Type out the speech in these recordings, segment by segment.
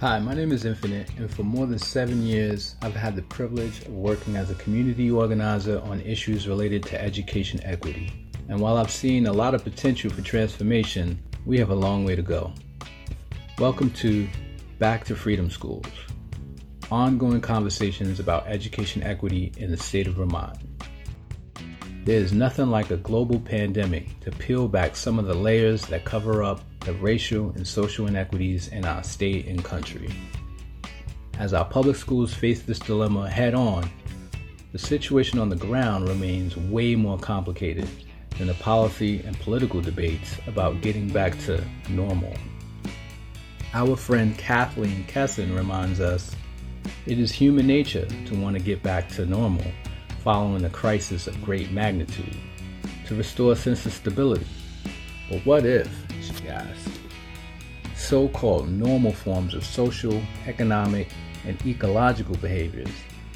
Hi, my name is Infinite, and for more than seven years, I've had the privilege of working as a community organizer on issues related to education equity. And while I've seen a lot of potential for transformation, we have a long way to go. Welcome to Back to Freedom Schools ongoing conversations about education equity in the state of Vermont. There is nothing like a global pandemic to peel back some of the layers that cover up the racial and social inequities in our state and country. As our public schools face this dilemma head on, the situation on the ground remains way more complicated than the policy and political debates about getting back to normal. Our friend Kathleen Kesson reminds us it is human nature to want to get back to normal following a crisis of great magnitude, to restore a sense of stability. But what if, asks, so called normal forms of social, economic, and ecological behaviors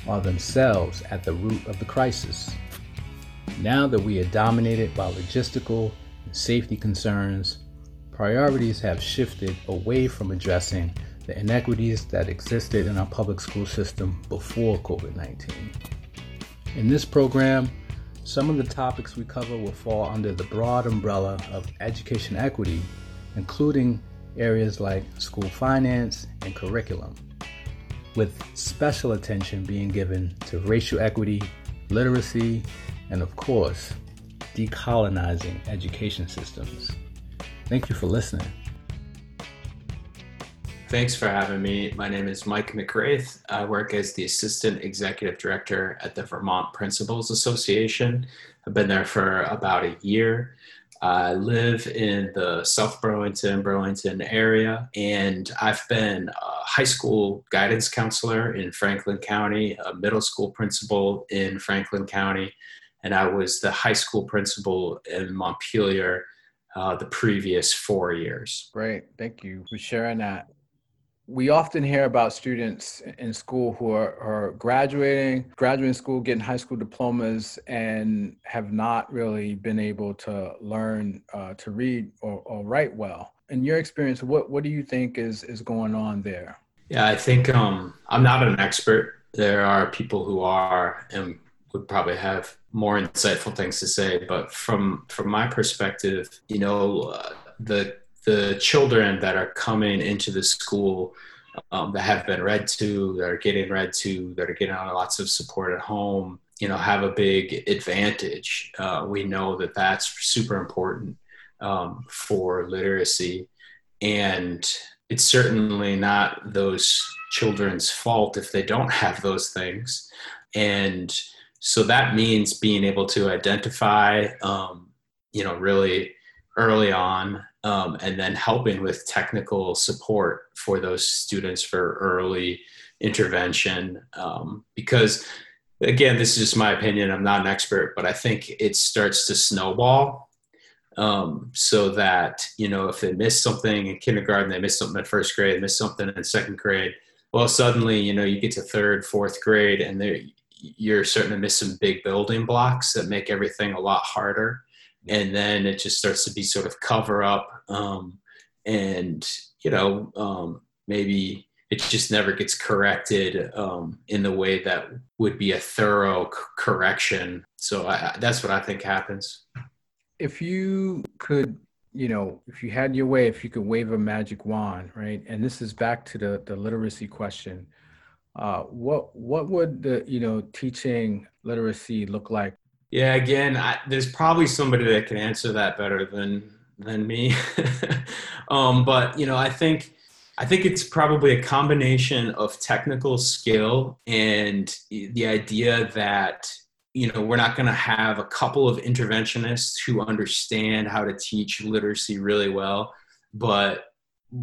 are themselves at the root of the crisis? Now that we are dominated by logistical and safety concerns, priorities have shifted away from addressing the inequities that existed in our public school system before COVID 19. In this program, some of the topics we cover will fall under the broad umbrella of education equity, including areas like school finance and curriculum, with special attention being given to racial equity, literacy, and of course, decolonizing education systems. Thank you for listening. Thanks for having me. My name is Mike McRaith. I work as the Assistant Executive Director at the Vermont Principals Association. I've been there for about a year. I live in the South Burlington, Burlington area, and I've been a high school guidance counselor in Franklin County, a middle school principal in Franklin County, and I was the high school principal in Montpelier uh, the previous four years. Great. Thank you for sharing that we often hear about students in school who are, are, graduating, graduating school, getting high school diplomas, and have not really been able to learn uh, to read or, or, write well. In your experience, what, what do you think is, is going on there? Yeah, I think um, I'm not an expert. There are people who are and would probably have more insightful things to say. But from from my perspective, you know, uh, the the children that are coming into the school um, that have been read to, that are getting read to, that are getting lots of support at home, you know, have a big advantage. Uh, we know that that's super important um, for literacy. And it's certainly not those children's fault if they don't have those things. And so that means being able to identify, um, you know, really early on um, and then helping with technical support for those students for early intervention um, because again this is just my opinion i'm not an expert but i think it starts to snowball um, so that you know if they miss something in kindergarten they miss something in first grade miss something in second grade well suddenly you know you get to third fourth grade and you're starting to miss some big building blocks that make everything a lot harder and then it just starts to be sort of cover up um, and you know um, maybe it just never gets corrected um, in the way that would be a thorough c- correction. So I, that's what i think happens. If you could you know if you had your way if you could wave a magic wand right? And this is back to the the literacy question. Uh, what what would the you know teaching literacy look like yeah, again, I, there's probably somebody that can answer that better than than me. um, but you know, I think I think it's probably a combination of technical skill and the idea that you know we're not going to have a couple of interventionists who understand how to teach literacy really well, but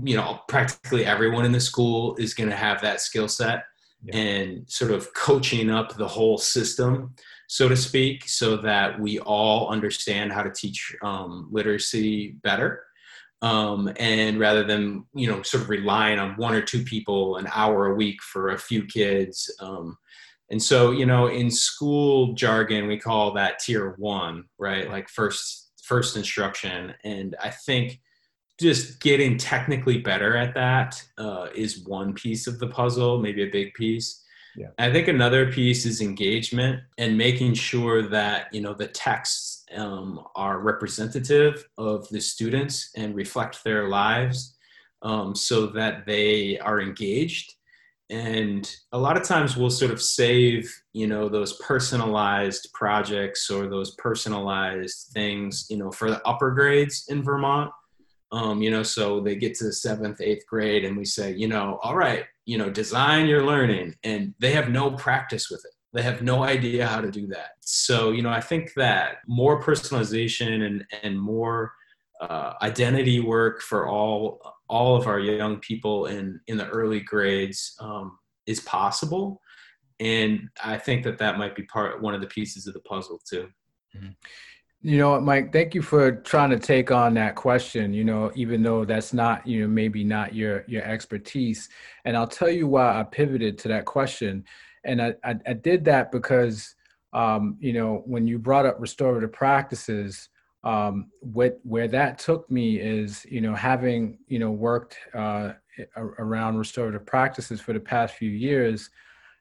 you know practically everyone in the school is going to have that skill set yeah. and sort of coaching up the whole system so to speak, so that we all understand how to teach um, literacy better. Um, and rather than you know sort of relying on one or two people an hour a week for a few kids um, and so you know in school jargon we call that tier one right like first first instruction and i think just getting technically better at that uh, is one piece of the puzzle, maybe a big piece. Yeah. I think another piece is engagement and making sure that you know the texts um, are representative of the students and reflect their lives, um, so that they are engaged. And a lot of times we'll sort of save you know those personalized projects or those personalized things you know for the upper grades in Vermont um, you know, so they get to the seventh, eighth grade, and we say, you know, all right, you know, design your learning, and they have no practice with it. They have no idea how to do that. So, you know, I think that more personalization and and more uh, identity work for all all of our young people in in the early grades um, is possible, and I think that that might be part one of the pieces of the puzzle too. Mm-hmm. You know what, Mike, thank you for trying to take on that question, you know, even though that's not, you know, maybe not your your expertise. And I'll tell you why I pivoted to that question. And I, I, I did that because um, you know, when you brought up restorative practices, um, what where that took me is, you know, having, you know, worked uh, around restorative practices for the past few years,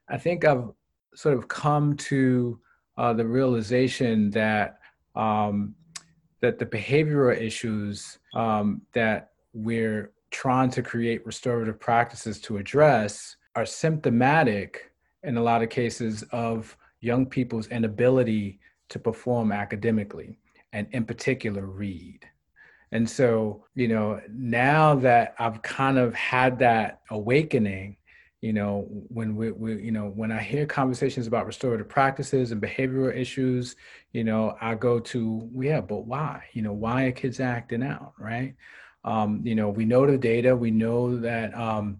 I think I've sort of come to uh, the realization that um, that the behavioral issues um, that we're trying to create restorative practices to address are symptomatic in a lot of cases of young people's inability to perform academically and in particular read. And so you know now that i've kind of had that awakening you know when we, we, you know when i hear conversations about restorative practices and behavioral issues you know i go to yeah but why? You know why are kids acting out? Right? Um, you know we know the data. We know that um,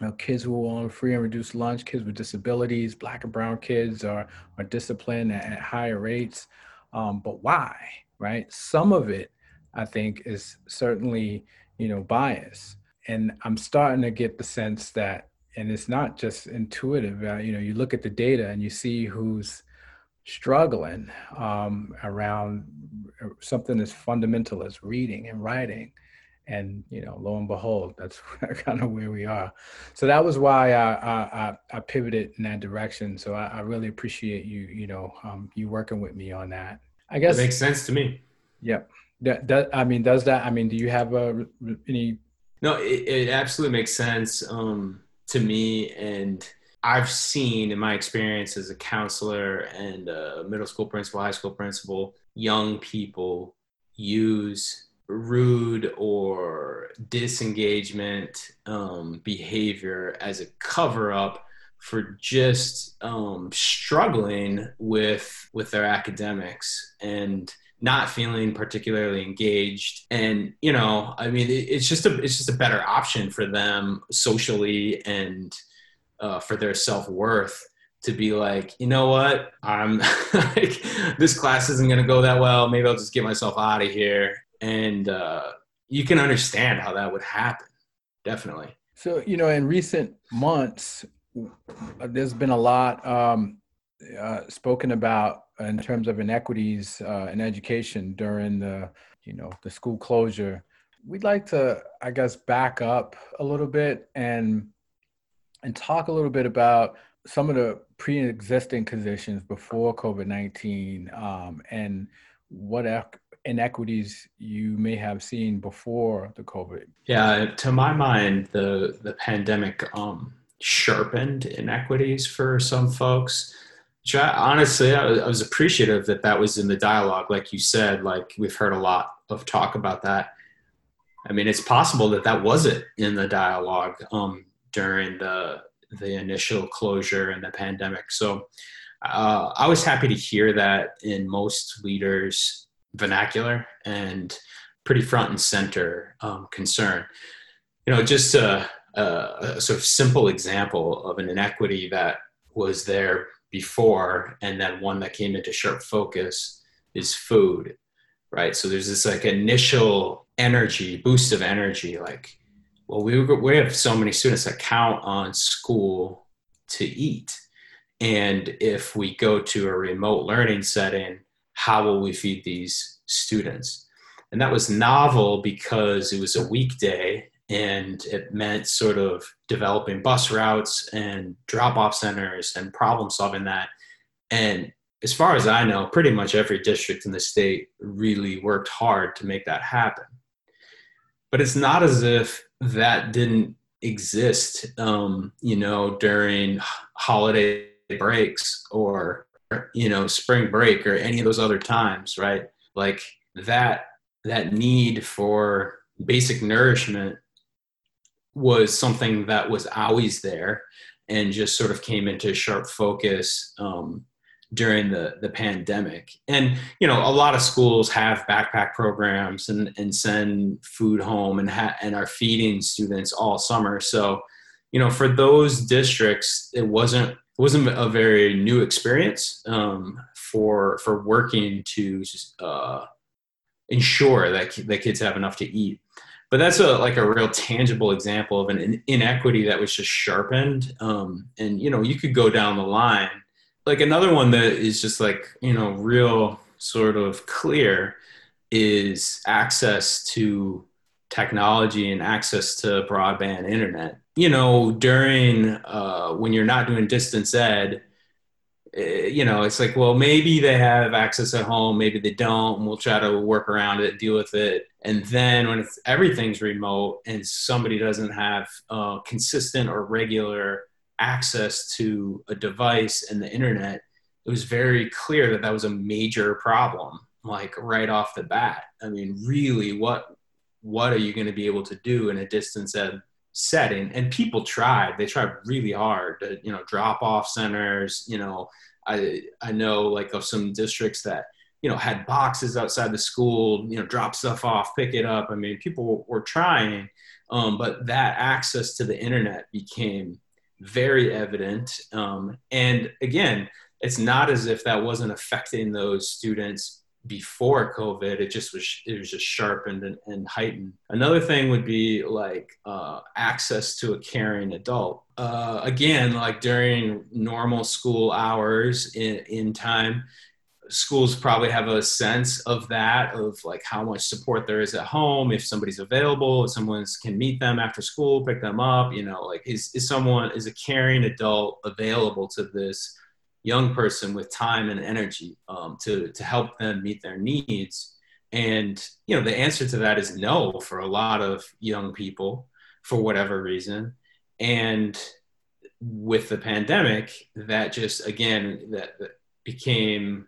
you know, kids who are on free and reduced lunch kids with disabilities black and brown kids are are disciplined at, at higher rates. Um, but why? Right? Some of it i think is certainly you know bias. And i'm starting to get the sense that and it's not just intuitive. Uh, you know, you look at the data and you see who's struggling um, around uh, something as fundamental as reading and writing. And you know, lo and behold, that's kind of where we are. So that was why I I, I pivoted in that direction. So I, I really appreciate you you know um, you working with me on that. I guess it makes sense to me. Yep. That, that I mean, does that? I mean, do you have a, any? No, it, it absolutely makes sense. Um, to me and I've seen in my experience as a counselor and a middle school principal, high school principal, young people use rude or disengagement um, behavior as a cover up for just um, struggling with with their academics. And not feeling particularly engaged. And you know i mean it, it's just a it's just a better option for them socially and uh, for their self-worth to be like you know what? I'm like this class isn't going to go that well. Maybe i'll just get myself out of here. And uh, you can understand how that would happen. Definitely. So you know in recent months there's been a lot um, uh, spoken about in terms of inequities uh, in education during the you know the school closure we'd like to i guess back up a little bit and and talk a little bit about some of the pre-existing conditions before covid-19 um, and what inequities you may have seen before the covid. Yeah to my mind the the pandemic um, sharpened inequities for some folks honestly, I, was appreciative that that was in the dialogue. Like you said, like we've heard a lot of talk about that. I mean, it's possible that that wasn't in the dialogue um, during the the initial closure and the pandemic. So uh, I was happy to hear that in most leaders' vernacular and pretty front and center um, concern. You know, just a, a, a sort of simple example of an inequity that was there before and then one that came into sharp focus is food right? So there's this like initial energy boost of energy like well we, we have so many students that count on school to eat. And if we go to a remote learning setting how will we feed these students? And that was novel because it was a weekday and it meant sort of developing bus routes and drop off centers and problem solving that. And as far as I know, pretty much every district in the state really worked hard to make that happen. But it's not as if that didn't exist, um, you know, during holiday breaks or, you know, spring break or any of those other times, right? Like that, that need for basic nourishment was something that was always there and just sort of came into sharp focus um, during the the pandemic. And you know, a lot of schools have backpack programs and and send food home and ha- and are feeding students all summer. So, you know, for those districts, it wasn't wasn't a very new experience um, for for working to uh, ensure that the kids have enough to eat but that's a like a real tangible example of an inequity that was just sharpened. Um, and you know you could go down the line. Like another one that is just like you know real sort of clear is access to technology and access to broadband internet. You know during uh, when you're not doing distance ed Eh, you know, it's like, well, maybe they have access at home, maybe they don't, and we'll try to work around it, deal with it. And then when it's, everything's remote and somebody doesn't have uh, consistent or regular access to a device and the internet, it was very clear that that was a major problem, like right off the bat. I mean, really, what what are you going to be able to do in a distance ed setting and people tried they tried really hard to you know drop off centers you know i i know like of some districts that you know had boxes outside the school you know drop stuff off pick it up i mean people were trying um, but that access to the internet became very evident um, and again it's not as if that wasn't affecting those students before COVID. It just was it was just sharpened and, and heightened. Another thing would be like uh, access to a caring adult. Uh, again, like during normal school hours in, in time, schools probably have a sense of that of like how much support there is at home if somebody's available if someone can meet them after school pick them up you know like is, is someone is a caring adult available to this young person with time and energy um, to to help them meet their needs? And you know the answer to that is no for a lot of young people for whatever reason. And with the pandemic that just again that, that became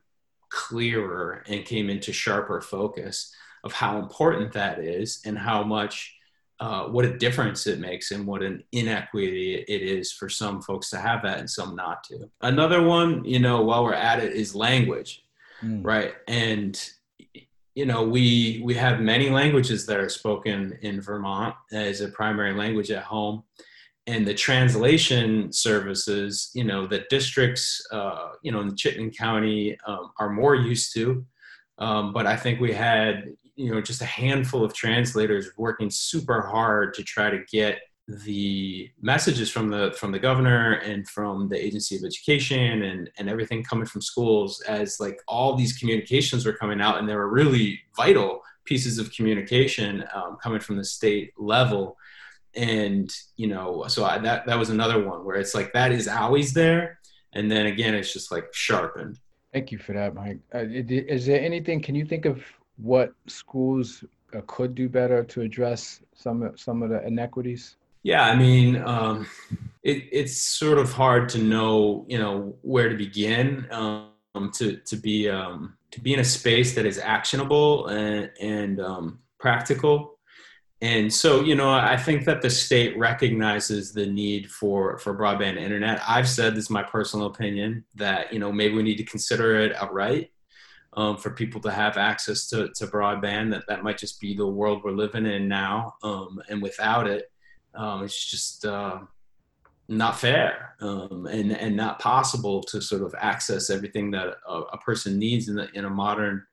clearer and came into sharper focus of how important that is and how much uh, what a difference it makes and what an inequity it is for some folks to have that and some not to. Another one, you know, while we're at it, is language, mm. right? And you know, we we have many languages that are spoken in Vermont as a primary language at home, and the translation services, you know, that districts, uh, you know, in Chittenden County um, are more used to. Um, but I think we had you know just a handful of translators working super hard to try to get the messages from the from the governor and from the agency of education and and everything coming from schools as like all these communications were coming out and there were really vital pieces of communication um, coming from the state level and you know so I, that that was another one where it's like that is always there and then again it's just like sharpened thank you for that mike uh, is there anything can you think of what schools uh, could do better to address some some of the inequities? Yeah, I mean, um, it, it's sort of hard to know, you know, where to begin um, to to be um, to be in a space that is actionable and, and um, practical. And so, you know, I think that the state recognizes the need for for broadband internet. I've said this is my personal opinion that you know maybe we need to consider it outright um, for people to have access to, to broadband. That that might just be the world we're living in now, um, and without it, um, it's just uh, not fair um, and and not possible to sort of access everything that a, a person needs in the, in a modern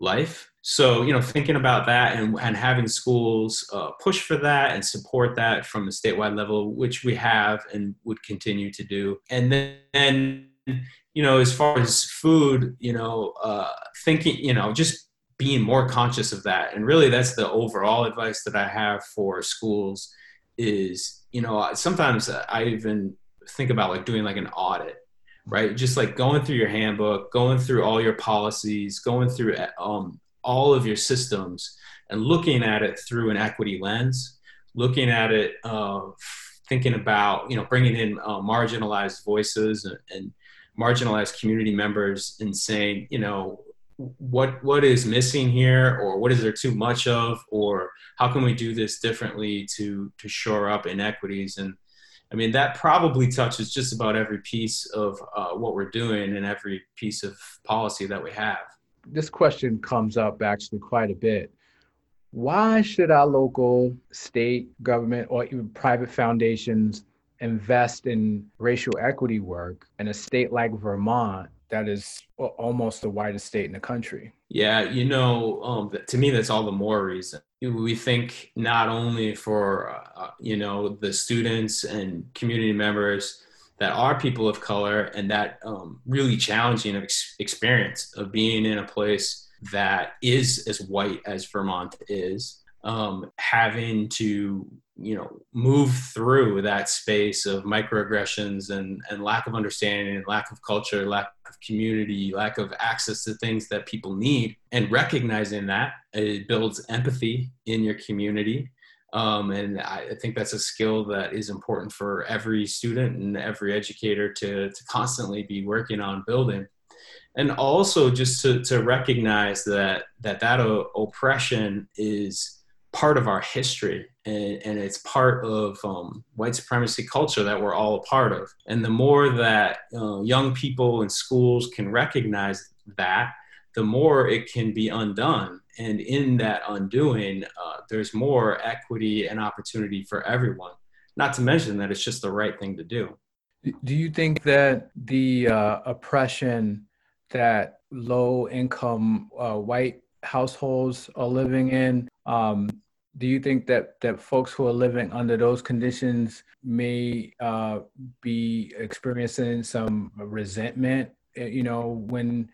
life. So you know, thinking about that and and having schools uh, push for that and support that from the statewide level, which we have and would continue to do, and then and, you know, as far as food, you know, uh, thinking, you know, just being more conscious of that. And really, that's the overall advice that I have for schools is, you know, sometimes I even think about like doing like an audit, right? Just like going through your handbook, going through all your policies, going through um, all of your systems and looking at it through an equity lens, looking at it, uh, thinking about, you know, bringing in uh, marginalized voices and, and marginalized community members and saying, you know, what what is missing here or what is there too much of or how can we do this differently to to shore up inequities and i mean that probably touches just about every piece of uh, what we're doing and every piece of policy that we have this question comes up actually quite a bit why should our local state government or even private foundations invest in racial equity work in a state like Vermont that is almost the whitest state in the country. Yeah, you know, um, to me, that's all the more reason. We think not only for, uh, you know, the students and community members that are people of color and that um, really challenging ex- experience of being in a place that is as white as Vermont is, um, having to you know move through that space of microaggressions and and lack of understanding and lack of culture lack of community lack of access to things that people need. And recognizing that it builds empathy in your community. Um, and I, I, think that's a skill that is important for every student and every educator to, to constantly be working on building. And also just to, to recognize that that that oppression is part of our history and, and it's part of um, white supremacy culture that we're all a part of. And the more that uh, young people in schools can recognize that, the more it can be undone. And in that undoing, uh, there's more equity and opportunity for everyone. Not to mention that it's just the right thing to do. Do you think that the uh, oppression that low income uh, white households are living in um, do you think that that folks who are living under those conditions may uh, be experiencing some resentment eh, you know when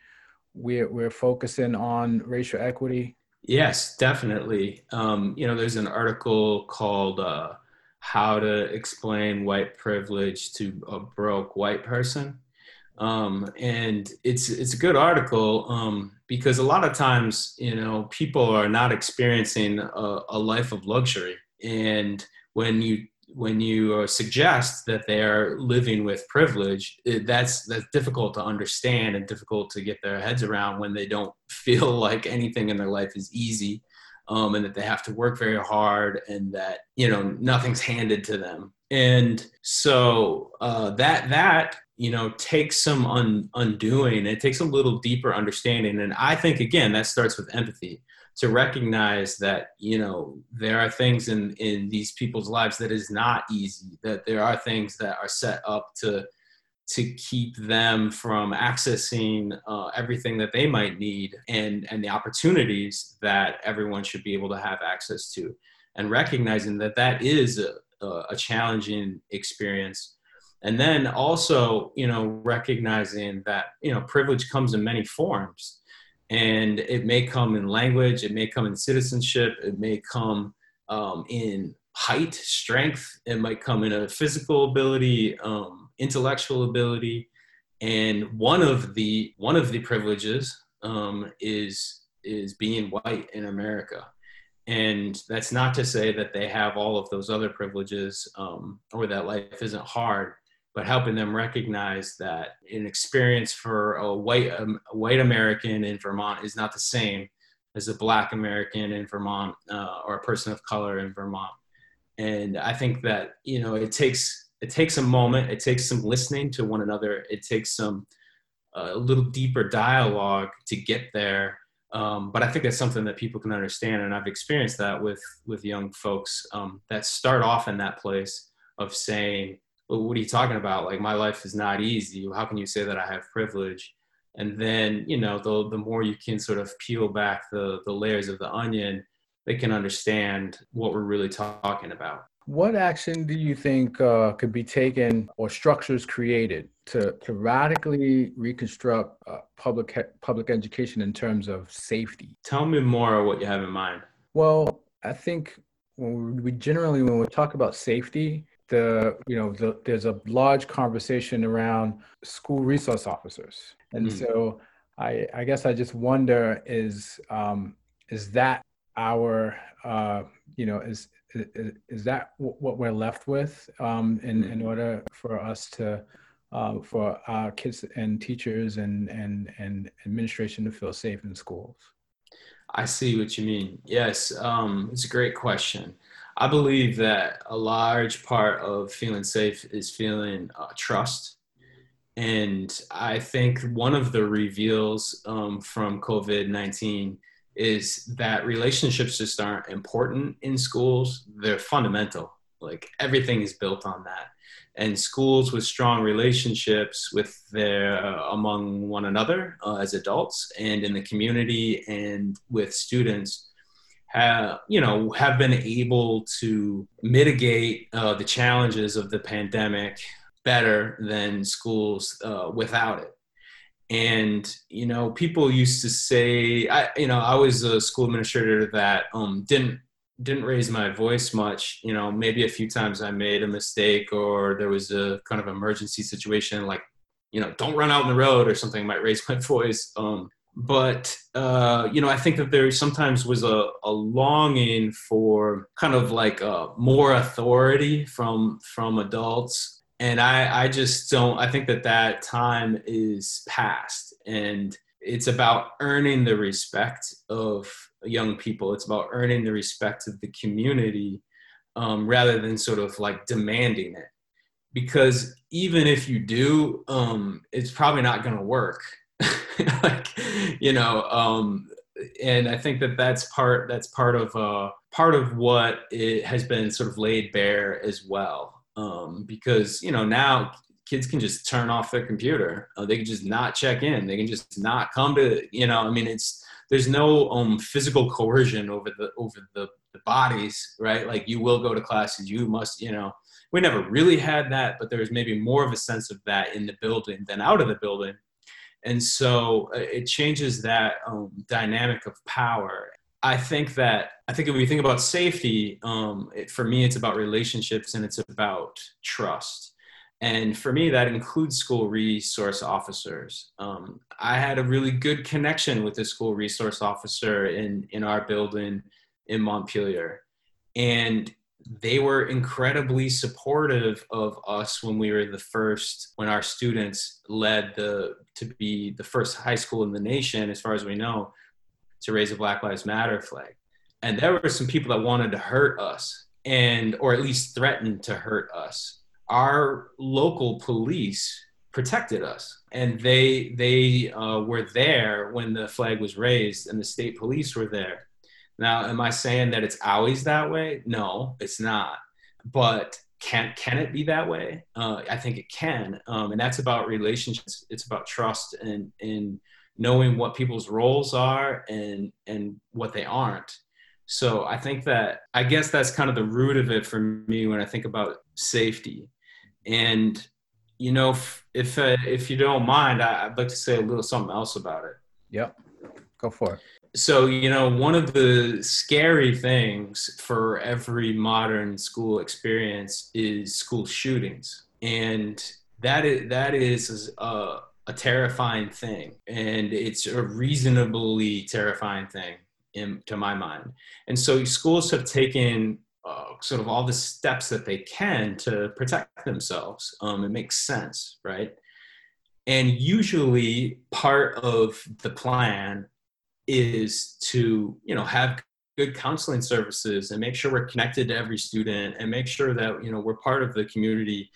we're we're focusing on racial equity? Yes definitely. Um, you know there's an article called uh, how to explain white privilege to a broke white person um, and it's it's a good article um, because a lot of times you know people are not experiencing a, a life of luxury, and when you when you uh, suggest that they're living with privilege, it, that's that's difficult to understand and difficult to get their heads around when they don't feel like anything in their life is easy, um, and that they have to work very hard, and that you know nothing's handed to them. And so uh, that that you know takes some un- undoing it takes a little deeper understanding. And i think again that starts with empathy to recognize that you know there are things in in these people's lives that is not easy that there are things that are set up to to keep them from accessing uh, everything that they might need and and the opportunities that everyone should be able to have access to. And recognizing that that is a, a challenging experience and then also you know recognizing that you know privilege comes in many forms. And it may come in language it may come in citizenship it may come um, in height strength it might come in a physical ability um, intellectual ability. And one of the one of the privileges um, is is being white in america. And that's not to say that they have all of those other privileges um, or that life isn't hard but helping them recognize that an experience for a white um, white American in Vermont is not the same as a black American in Vermont uh, or a person of color in Vermont. And I think that you know it takes it takes a moment, it takes some listening to one another, it takes some uh, a little deeper dialogue to get there. Um, but I think that's something that people can understand, and I've experienced that with with young folks um, that start off in that place of saying, well, what are you talking about? Like my life is not easy. How can you say that I have privilege? And then, you know, the, the more you can sort of peel back the, the layers of the onion, they can understand what we're really talking about. What action do you think uh, could be taken or structures created to, to radically reconstruct uh, public public education in terms of safety? Tell me more what you have in mind. Well, I think when we generally when we talk about safety, the you know the, there's a large conversation around school resource officers, and mm. so I I guess I just wonder is um, is that our uh, you know is is, is that what we're left with um, in in order for us to uh, for our kids and teachers and and and administration to feel safe in schools? I see what you mean. Yes, um, it's a great question. I believe that a large part of feeling safe is feeling uh, trust. And I think one of the reveals um, from COVID 19 is that relationships just aren't important in schools. They're fundamental. Like everything is built on that. And schools with strong relationships with their uh, among one another uh, as adults and in the community and with students have you know have been able to mitigate uh, the challenges of the pandemic better than schools uh, without it. And you know people used to say i you know i was a school administrator that um, didn't didn't raise my voice much. You know maybe a few times i made a mistake or there was a kind of emergency situation like you know don't run out in the road or something might raise my voice. Um, but uh, you know i think that there sometimes was a, a longing for kind of like uh, more authority from from adults. And I, I just don't i think that that time is past. And it's about earning the respect of young people. It's about earning the respect of the community um, rather than sort of like demanding it. Because even if you do um, it's probably not going to work like you know um, and i think that that's part that's part of uh, part of what it has been sort of laid bare as well um, because you know now kids can just turn off their computer. Uh, they can just not check in. They can just not come to you know. I mean, it's there's no um, physical coercion over the over the, the bodies, right? Like you will go to classes. You must, you know. We never really had that, but there was maybe more of a sense of that in the building than out of the building. And so uh, it changes that um, dynamic of power. I think that I think when we think about safety, um, it, for me, it's about relationships and it's about trust. And for me, that includes school resource officers. Um, I had a really good connection with the school resource officer in, in our building in Montpelier. And they were incredibly supportive of us when we were the first, when our students led the, to be the first high school in the nation, as far as we know, to raise a Black Lives Matter flag. And there were some people that wanted to hurt us and or at least threatened to hurt us. Our local police protected us and they they uh, were there when the flag was raised and the state police were there now am i saying that it's always that way? No it's not. But can can it be that way? Uh, i think it can. Um, and that's about relationships. It's about trust and and knowing what people's roles are and and what they aren't. So i think that i guess that's kind of the root of it for me when i think about safety. And you know if if, uh, if you don't mind I, i'd like to say a little something else about it. Yep. Go for it so you know one of the scary things for every modern school experience is school shootings. And that is that is a, a terrifying thing. And it's a reasonably terrifying thing in, to my mind. And so schools have taken uh, sort of all the steps that they can to protect themselves. Um, it makes sense right? And usually part of the plan is to you know have good counseling services and make sure we're connected to every student and make sure that you know we're part of the community.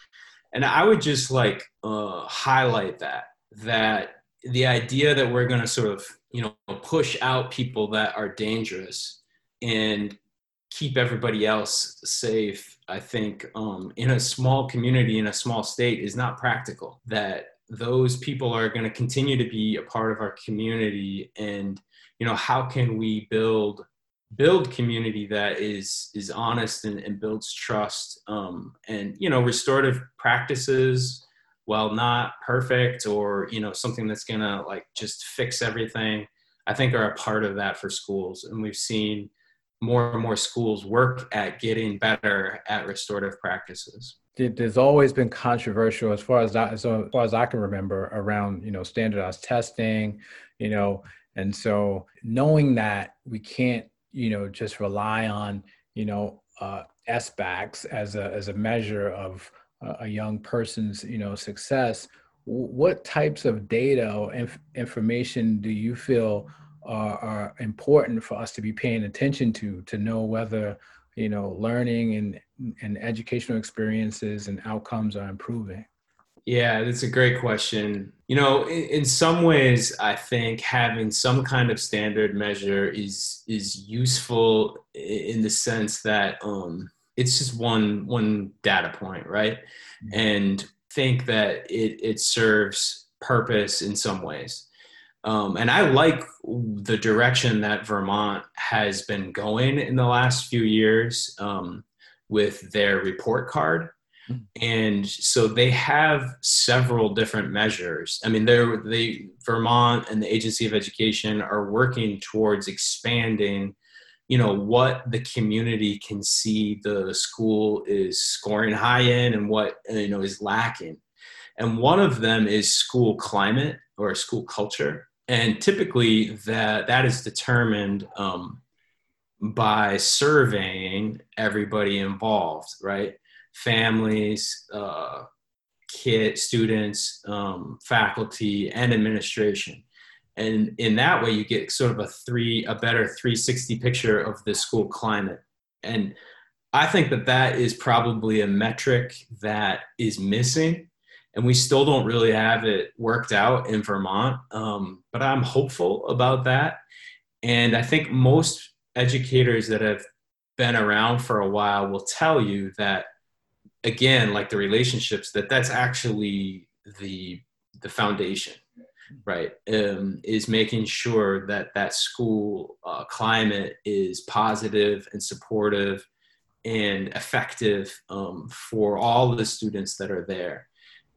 And i would just like uh, highlight that that the idea that we're going to sort of you know push out people that are dangerous and keep everybody else safe i think um, in a small community in a small state is not practical. That those people are going to continue to be a part of our community and you know how can we build build community that is is honest and, and builds trust um, and you know restorative practices while not perfect or you know something that's gonna like just fix everything i think are a part of that for schools. And we've seen more and more schools work at getting better at restorative practices. There's always been controversial as far as I, as far as I can remember around you know standardized testing, you know, and so knowing that we can't you know just rely on you know uh, SBACs as a as a measure of a young person's you know success. What types of data or inf- information do you feel are, are important for us to be paying attention to to know whether you know learning and and educational experiences and outcomes are improving? Yeah, that's a great question. You know, in, in, some ways, I think having some kind of standard measure is is useful in the sense that um, it's just one one data point, right? Mm-hmm. And think that it it serves purpose in some ways. Um, and I like the direction that Vermont has been going in the last few years um, with their report card and so they have several different measures. I mean they're they vermont and the agency of education are working towards expanding you know what the community can see the school is scoring high in and what you know is lacking. And one of them is school climate or school culture. And typically that that is determined um, by surveying everybody involved right families, uh, kids, students, um, faculty, and administration. And in that way, you get sort of a three, a better 360 picture of the school climate. And I think that that is probably a metric that is missing. And we still don't really have it worked out in Vermont. Um, but I'm hopeful about that. And I think most educators that have been around for a while will tell you that again like the relationships that that's actually the the foundation right? Um, is making sure that that school uh, climate is positive and supportive and effective um, for all the students that are there.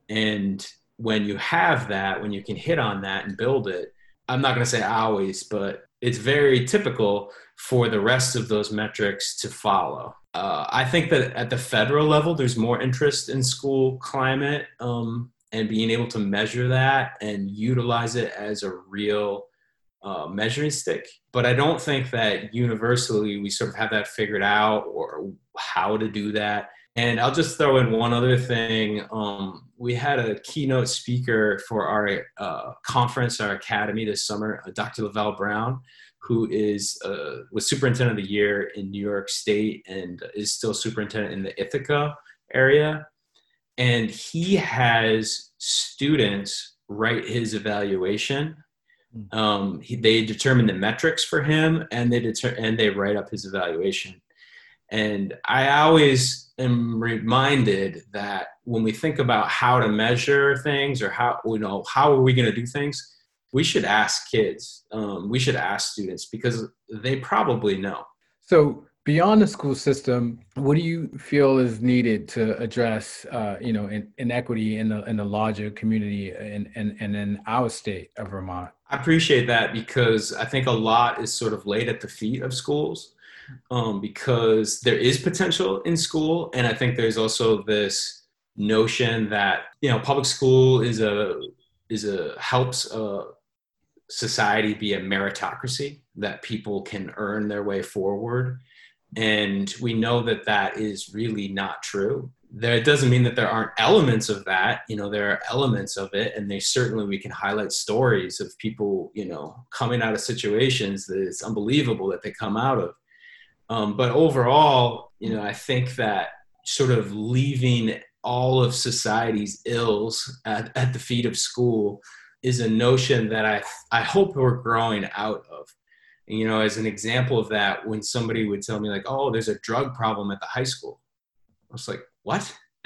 And when you have that when you can hit on that and build it i'm not going to say always but it's very typical for the rest of those metrics to follow uh, I think that at the federal level, there's more interest in school climate um, and being able to measure that and utilize it as a real uh, measuring stick. But I don't think that universally we sort of have that figured out or how to do that. And I'll just throw in one other thing. Um, we had a keynote speaker for our uh, conference, our academy this summer, uh, Dr. Luvelle Brown, who is uh, was superintendent of the year in New York State and is still superintendent in the Ithaca area. And he has students write his evaluation. Hmm. Um, he, they determine the metrics for him, and they deter- and they write up his evaluation. And I always am reminded that when we think about how to measure things or how you know how are we going to do things, we should ask kids um, we should ask students because they probably know. So beyond the school system what do you feel is needed to address uh, you know in, inequity in the in the larger community and and and in our state of vermont? I appreciate that because i think a lot is sort of laid at the feet of schools um, because there is potential in school and i think there's also this notion that you know public school is a is a helps uh, society be a meritocracy that people can earn their way forward. And we know that that is really not true. There it doesn't mean that there aren't elements of that you know there are elements of it and they certainly we can highlight stories of people you know coming out of situations that it's unbelievable that they come out of um, but overall you know i think that sort of leaving all of society's ills at, at the feet of school is a notion that I I hope we're growing out of. And, you know, as an example of that, when somebody would tell me like, "Oh, there's a drug problem at the high school," I was like, "What?"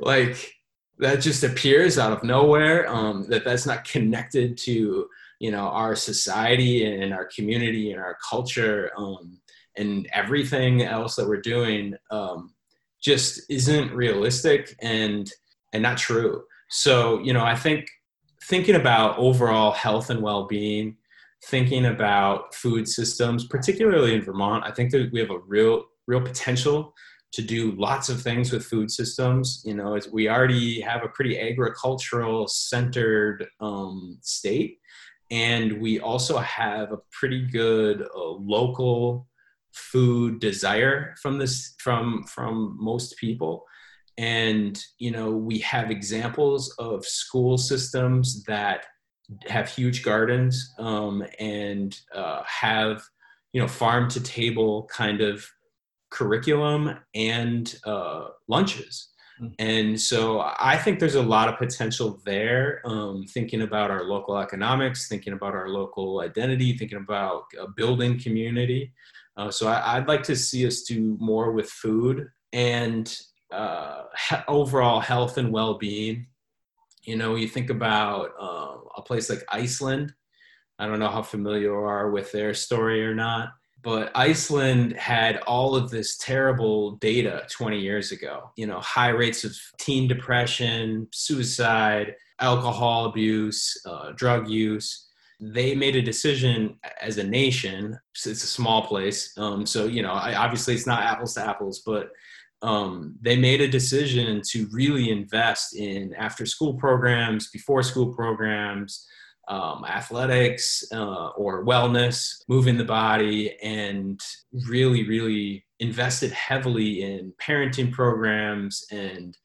like that just appears out of nowhere. Um, that that's not connected to you know our society and our community and our culture um, and everything else that we're doing um, just isn't realistic and and not true so you know i think thinking about overall health and well-being thinking about food systems particularly in vermont i think that we have a real real potential to do lots of things with food systems. You know, we already have a pretty agricultural centered um, state, and we also have a pretty good uh, local food desire from this from from most people and you know we have examples of school systems that have huge gardens um, and uh, have you know farm to table kind of curriculum and uh, lunches. Hmm. And so I think there's a lot of potential there, um, thinking about our local economics, thinking about our local identity, thinking about building community. Uh, so I, would like to see us do more with food and uh, overall health and well-being. You know, you think about uh, a place like Iceland. I don't know how familiar you are with their story or not, but Iceland had all of this terrible data 20 years ago. You know, high rates of teen depression, suicide, alcohol abuse, uh, drug use. They made a decision as a nation. It's a small place, um, so you know, obviously it's not apples to apples, but um, they made a decision to really invest in after-school programs, before-school programs, um, athletics uh, or wellness, moving the body, and really, really invested heavily in parenting programs and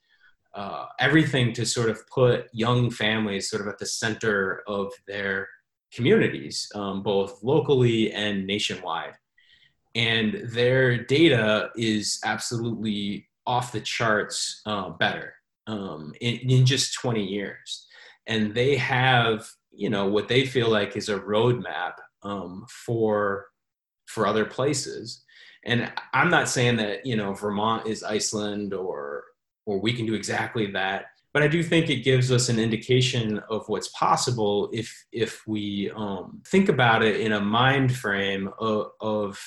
uh, everything to sort of put young families sort of at the center of their communities, um, both locally and nationwide. And their data is absolutely off the charts uh, better um, in, in just 20 years. And they have you know what they feel like is a roadmap um, for for other places. And i'm not saying that you know vermont is iceland or or we can do exactly that but i do think it gives us an indication of what's possible if if we um, think about it in a mind frame of, of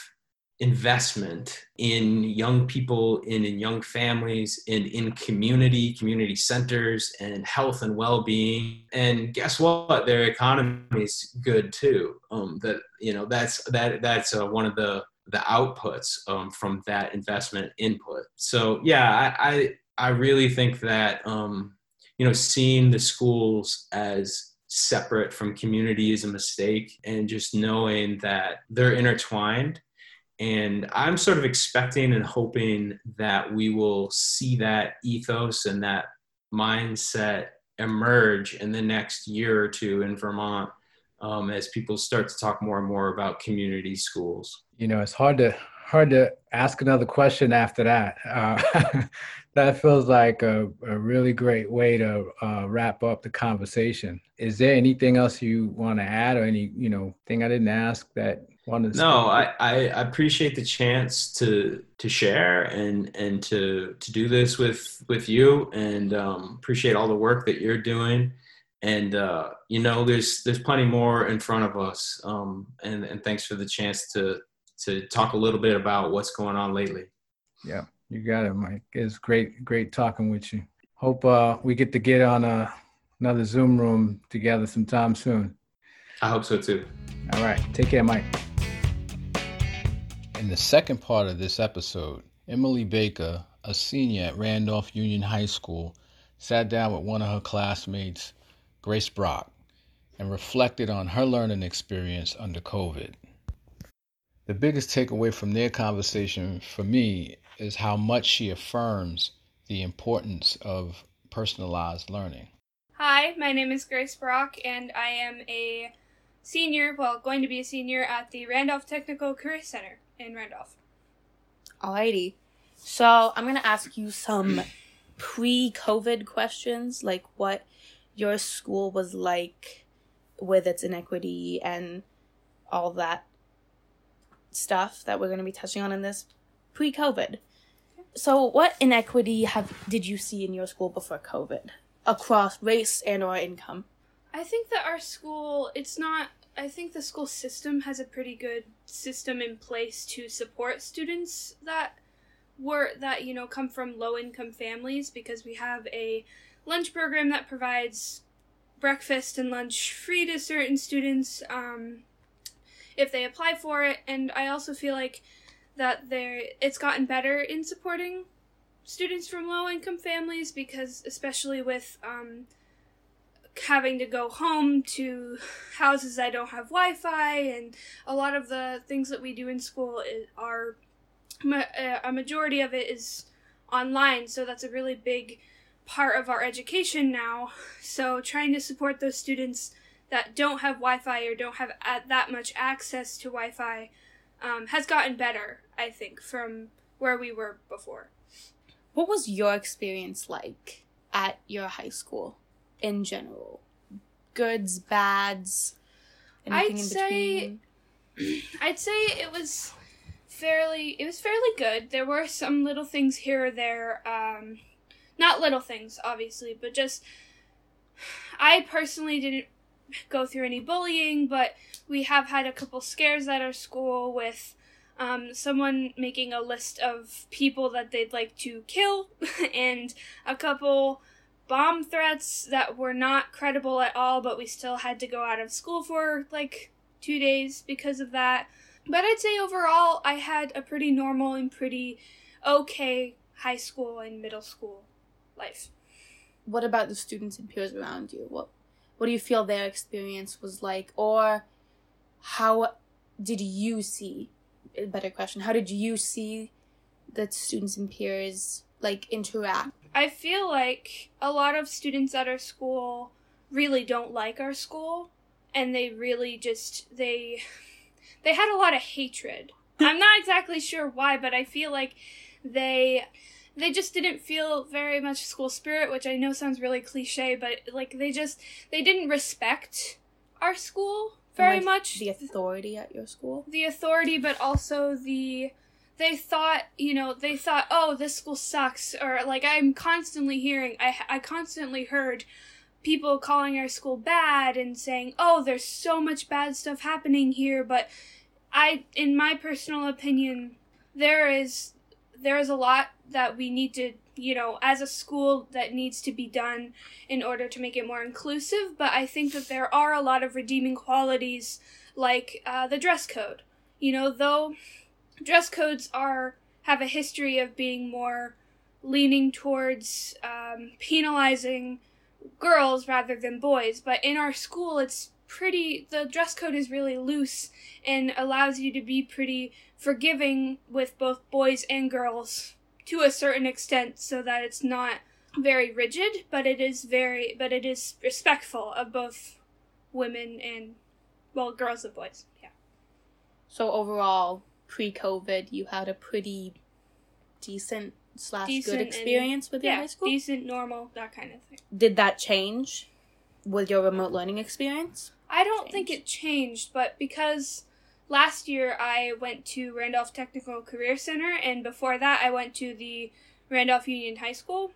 investment in young people in, in young families in in community community centers and health and well-being. And guess what? Their economy is good too. Um, that you know that's that that's uh, one of the the outputs um, from that investment input. So yeah i i, I really think that um, you know seeing the schools as separate from community is a mistake and just knowing that they're intertwined and I'm sort of expecting and hoping that we will see that ethos and that mindset emerge in the next year or two in Vermont um, as people start to talk more and more about community schools. You know, it's hard to hard to ask another question after that. Uh, that feels like a, a, really great way to uh, wrap up the conversation. Is there anything else you want to add, or any you know thing I didn't ask that wanted no I, I appreciate the chance to to share and and to to do this with with you and um, appreciate all the work that you're doing. And uh, you know there's there's plenty more in front of us um, and and thanks for the chance to to talk a little bit about what's going on lately. Yeah you got it mike. It's great great talking with you. Hope uh, we get to get on a, uh, another zoom room together sometime soon. I hope so too. All right take care mike in the second part of this episode, Emily Baker, a senior at Randolph Union High School, sat down with one of her classmates, Grace Brock, and reflected on her learning experience under COVID. The biggest takeaway from their conversation for me is how much she affirms the importance of personalized learning. Hi, my name is Grace Brock, and I am a senior, well, going to be a senior at the Randolph Technical Career Center in Randolph. Alrighty. So I'm gonna ask you some pre-COVID questions, like what your school was like with its inequity and all that stuff that we're gonna be touching on in this pre-COVID. So, what inequity have did you see in your school before COVID across race and or income? I think that our school, it's not, I think the school system has a pretty good system in place to support students that were, that, you know, come from low income families because we have a lunch program that provides breakfast and lunch free to certain students um, if they apply for it. And I also feel like that there it's gotten better in supporting students from low income families because especially with um, having to go home to houses that don't have Wi-Fi, and a lot of the things that we do in school are uh, a majority of it is online. So that's a really big part of our education now. So trying to support those students that don't have Wi-Fi or don't have that much access to Wi-Fi um, has gotten better, I think, from where we were before. What was your experience like at your high school? In general? Goods, bads, anything I'd in say, between? I'd say it was fairly it was fairly good. There were some little things here or there, um, not little things, obviously, but just I personally didn't go through any bullying, but we have had a couple scares at our school with um, someone making a list of people that they'd like to kill, and a couple bomb threats that were not credible at all, but we still had to go out of school for like two days because of that. But I'd say overall, I had a pretty normal and pretty okay high school and middle school life. What about the students and peers around you? What what do you feel their experience was like, or how did you see? A better question: How did you see the students and peers like interact I feel like a lot of students at our school really don't like our school and they really just they they had a lot of hatred. I'm not exactly sure why, but I feel like they they just didn't feel very much school spirit, which I know sounds really cliche, but like they just they didn't respect our school very like much. The authority at your school? The authority, but also the they thought, you know, they thought, oh, this school sucks, or like I'm constantly hearing, I I constantly heard people calling our school bad and saying, oh, there's so much bad stuff happening here, but I, in my personal opinion, there is there is a lot that we need to you know as a school that needs to be done in order to make it more inclusive but i think that there are a lot of redeeming qualities like uh, the dress code. You know though dress codes are have a history of being more leaning towards um, penalizing girls rather than boys. But in our school, it's pretty. The dress code is really loose and allows you to be pretty forgiving with both boys and girls to a certain extent, so that it's not very rigid, but it is very, but it is respectful of both women and well, girls and boys. Yeah. So overall, pre-COVID, you had a pretty decent slash decent good experience with your yeah, high school. Decent, normal, that kind of thing. Did that change with your remote learning experience? I don't think it changed, but because last year I went to Randolph Technical Career Center, and before that I went to the Randolph Union High School.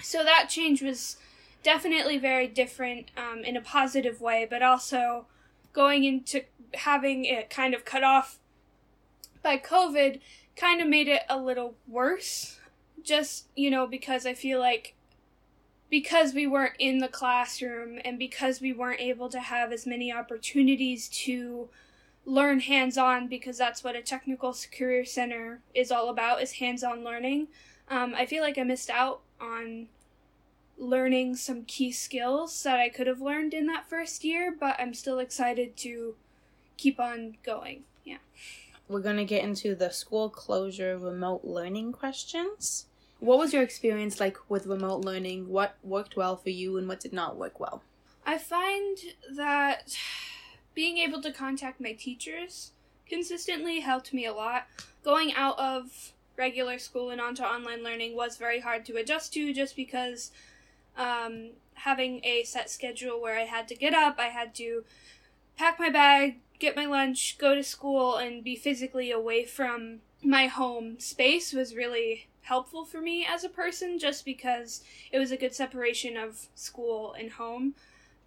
So that change was definitely very different um, in a positive way, but also going into having it kind of cut off by COVID kind of made it a little worse. Just, you know, because I feel like because we weren't in the classroom and because we weren't able to have as many opportunities to learn hands-on because that's what a technical career center is all about is hands-on learning um, i feel like i missed out on learning some key skills that i could have learned in that first year but i'm still excited to keep on going yeah we're going to get into the school closure remote learning questions. What was your experience like with remote learning? What worked well for you and what did not work well? I find that being able to contact my teachers consistently helped me a lot. Going out of regular school and onto online learning was very hard to adjust to just because um, having a set schedule where I had to get up, I had to pack my bag, get my lunch, go to school, and be physically away from my home space was really helpful for me as a person just because it was a good separation of school and home.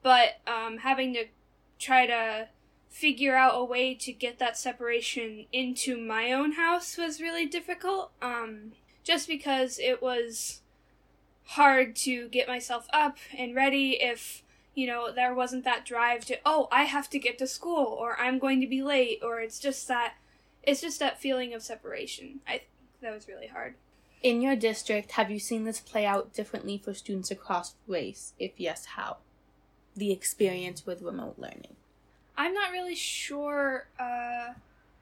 but um, having to try to figure out a way to get that separation into my own house was really difficult. Um, just because it was hard to get myself up and ready if you know there wasn't that drive to oh I have to get to school or I'm going to be late or it's just that it's just that feeling of separation. I think that was really hard. In your district, have you seen this play out differently for students across race? If yes, how? The experience with remote learning. I'm not really sure uh,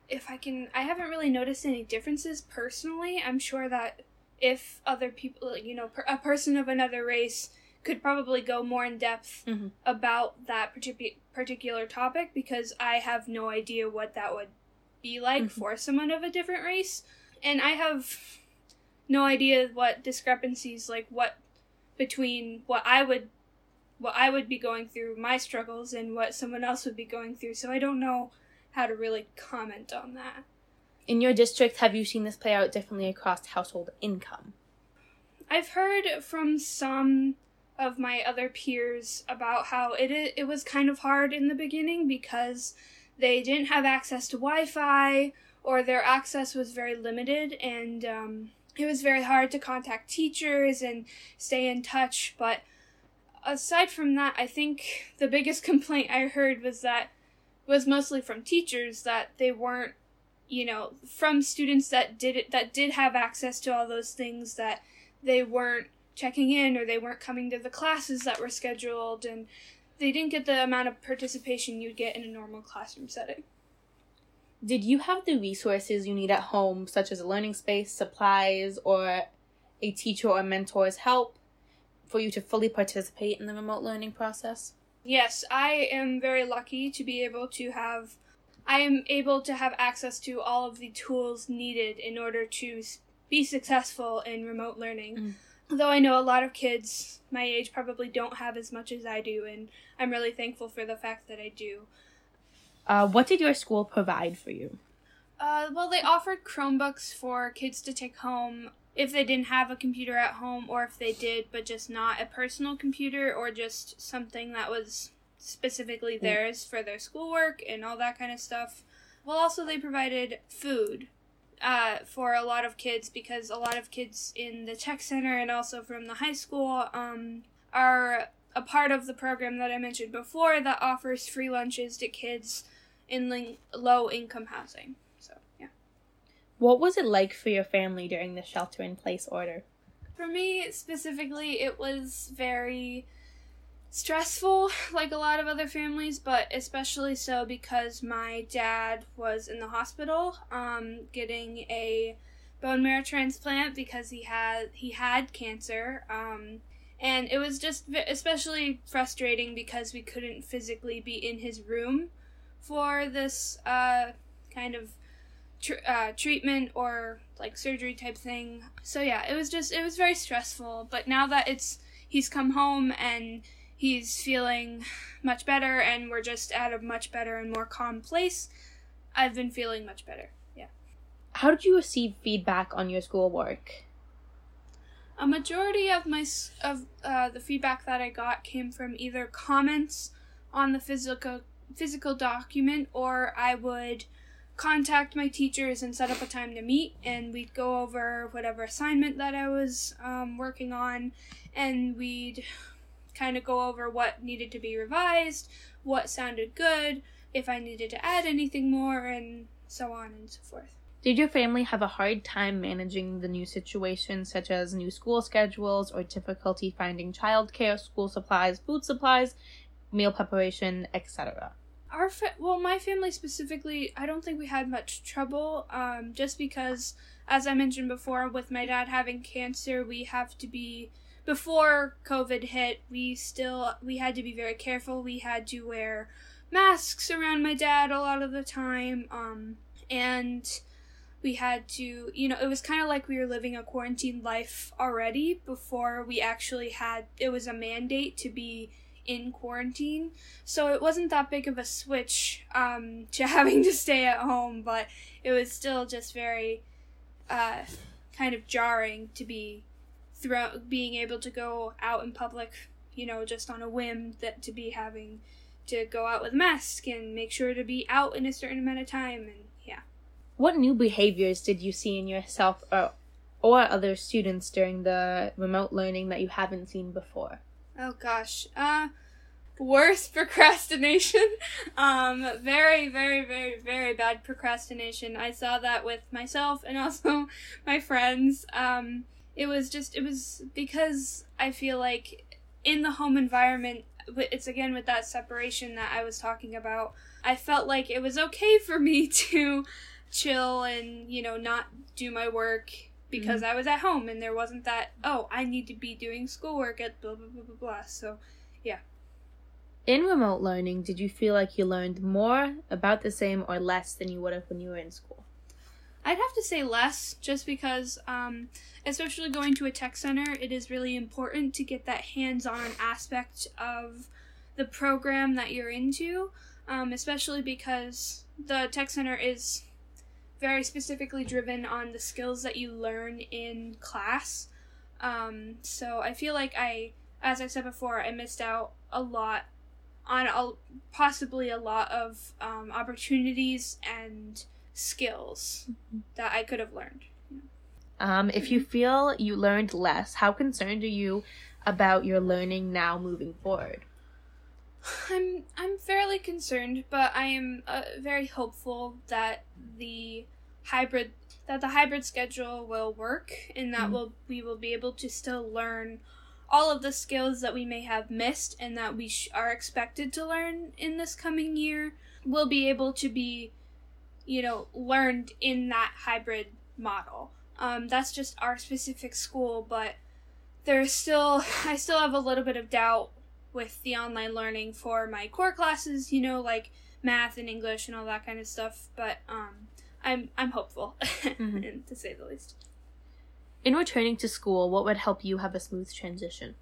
if I can. I haven't really noticed any differences personally. I'm sure that if other people, you know, per, a person of another race could probably go more in depth Mhm. about that particular particular topic because I have no idea what that would be like Mhm. for someone of a different race, and I have no idea what discrepancies like what between what I would what I would be going through my struggles and what someone else would be going through. So I don't know how to really comment on that. In your district, have you seen this play out differently across household income? I've heard from some of my other peers about how it it was kind of hard in the beginning because they didn't have access to Wi-Fi or their access was very limited and um, it was very hard to contact teachers and stay in touch. But aside from that, I think the biggest complaint I heard was that was mostly from teachers that they weren't you know from students that did it that did have access to all those things that they weren't checking in or they weren't coming to the classes that were scheduled and they didn't get the amount of participation you'd get in a normal classroom setting. Did you have the resources you need at home, such as a learning space, supplies, or a teacher or mentor's help, for you to fully participate in the remote learning process? Yes, I am very lucky to be able to have I am able to have access to all of the tools needed in order to be successful in remote learning. Mm. Though I know a lot of kids my age probably don't have as much as I do and I'm really thankful for the fact that I do. Uh, what did your school provide for you? Uh, well, they offered Chromebooks for kids to take home if they didn't have a computer at home, or if they did, but just not a personal computer, or just something that was specifically theirs for their schoolwork and all that kind of stuff. Well, also, they provided food uh, for a lot of kids because a lot of kids in the tech center and also from the high school um, are a part of the program that I mentioned before that offers free lunches to kids in ling- low income housing. So, yeah. What was it like for your family during the shelter in place order? For me specifically, it was very stressful, like a lot of other families, but especially so because my dad was in the hospital, um, getting a bone marrow transplant because he had he had cancer. Um, and it was just especially frustrating because we couldn't physically be in his room for this uh, kind of tr- uh, treatment or like surgery type thing. So yeah, it was just it was very stressful. But now that it's he's come home and he's feeling much better, and we're just at a much better and more calm place, I've been feeling much better. Yeah. How did you receive feedback on your schoolwork? A majority of my of uh, the feedback that I got came from either comments on the physical physical document, or I would contact my teachers and set up a time to meet, and we'd go over whatever assignment that I was um, working on, and we'd kind of go over what needed to be revised, what sounded good, if I needed to add anything more, and so on and so forth. Did your family have a hard time managing the new situations, such as new school schedules or difficulty finding childcare, school supplies, food supplies, meal preparation, etc.? our fa- well my family specifically i don't think we had much trouble um, just because as i mentioned before with my dad having cancer we have to be before covid hit we still we had to be very careful. We had to wear masks around my dad a lot of the time um, and we had to you know it was kind of like we were living a quarantine life already before we actually had it was a mandate to be in quarantine. So it wasn't that big of a switch um, to having to stay at home, but it was still just very uh, kind of jarring to be throw being able to go out in public you know, just on a whim that to be having to go out with a mask and make sure to be out in a certain amount of time and yeah. What new behaviors did you see in yourself or or other students during the remote learning that you haven't seen before? Oh gosh. Uh worst procrastination. um very very very very bad procrastination. I saw that with myself and also my friends. Um it was just it was because I feel like in the home environment it's again with that separation that I was talking about. I felt like it was okay for me to chill and, you know, not do my work because mm-hmm. I was at home and there wasn't that, oh, I need to be doing schoolwork at blah, blah, blah, blah, blah. So, yeah. In remote learning, did you feel like you learned more, about the same, or less than you would have when you were in school? I'd have to say less, just because, um, especially going to a tech center, it is really important to get that hands on aspect of the program that you're into, um, especially because the tech center is very specifically driven on the skills that you learn in class. Um, so I feel like I, as I said before, I missed out a lot on a, possibly a lot of um, opportunities and skills mm-hmm. that I could have learned. Um, if you feel you learned less, how concerned are you about your learning now moving forward? I'm I'm fairly concerned, but I am uh, very hopeful that the hybrid that the hybrid schedule will work and that mm. will we will be able to still learn all of the skills that we may have missed and that we sh- are expected to learn in this coming year We'll be able to be you know, learned in that hybrid model. Um, that's just our specific school, but there's still, I still have a little bit of doubt with the online learning for my core classes, you know, like math and English and all that kind of stuff. But um, I'm I'm hopeful, mm-hmm. to say the least. In returning to school, what would help you have a smooth transition?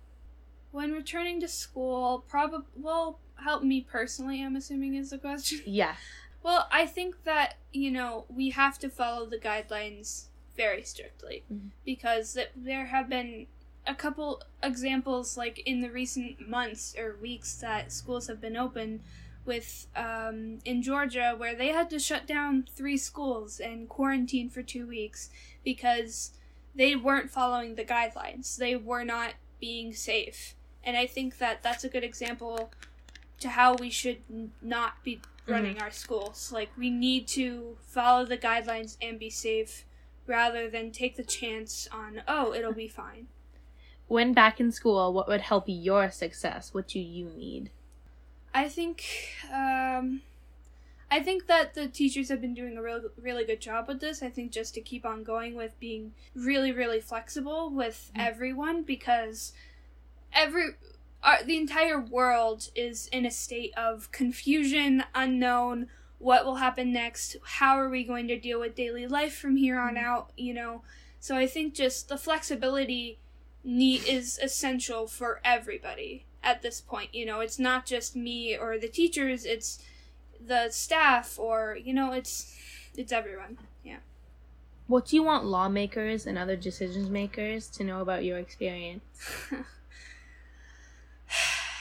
When returning to school, probably will help me personally. I'm assuming is the question. Yeah. Well, I think that, you know, we have to follow the guidelines very strictly mm-hmm. because there have been a couple examples like in the recent months or weeks that schools have been open with um, in Georgia where they had to shut down three schools and quarantine for two weeks because they weren't following the guidelines. They were not being safe. And I think that that's a good example to how we should not be running mm-hmm. our schools. Like we need to follow the guidelines and be safe rather than take the chance on oh it'll be fine. When back in school, what would help your success? What do you need? I think um, I think that the teachers have been doing a real, really good job with this. I think just to keep on going with being really, really flexible with mm-hmm. everyone because every our, the entire world is in a state of confusion, unknown, what will happen next, how are we going to deal with daily life from here on mm-hmm. out, you know. So I think just the flexibility need is essential for everybody at this point, you know. It's not just me or the teachers, it's the staff or, you know, it's it's everyone. Yeah. What do you want lawmakers and other decision makers to know about your experience?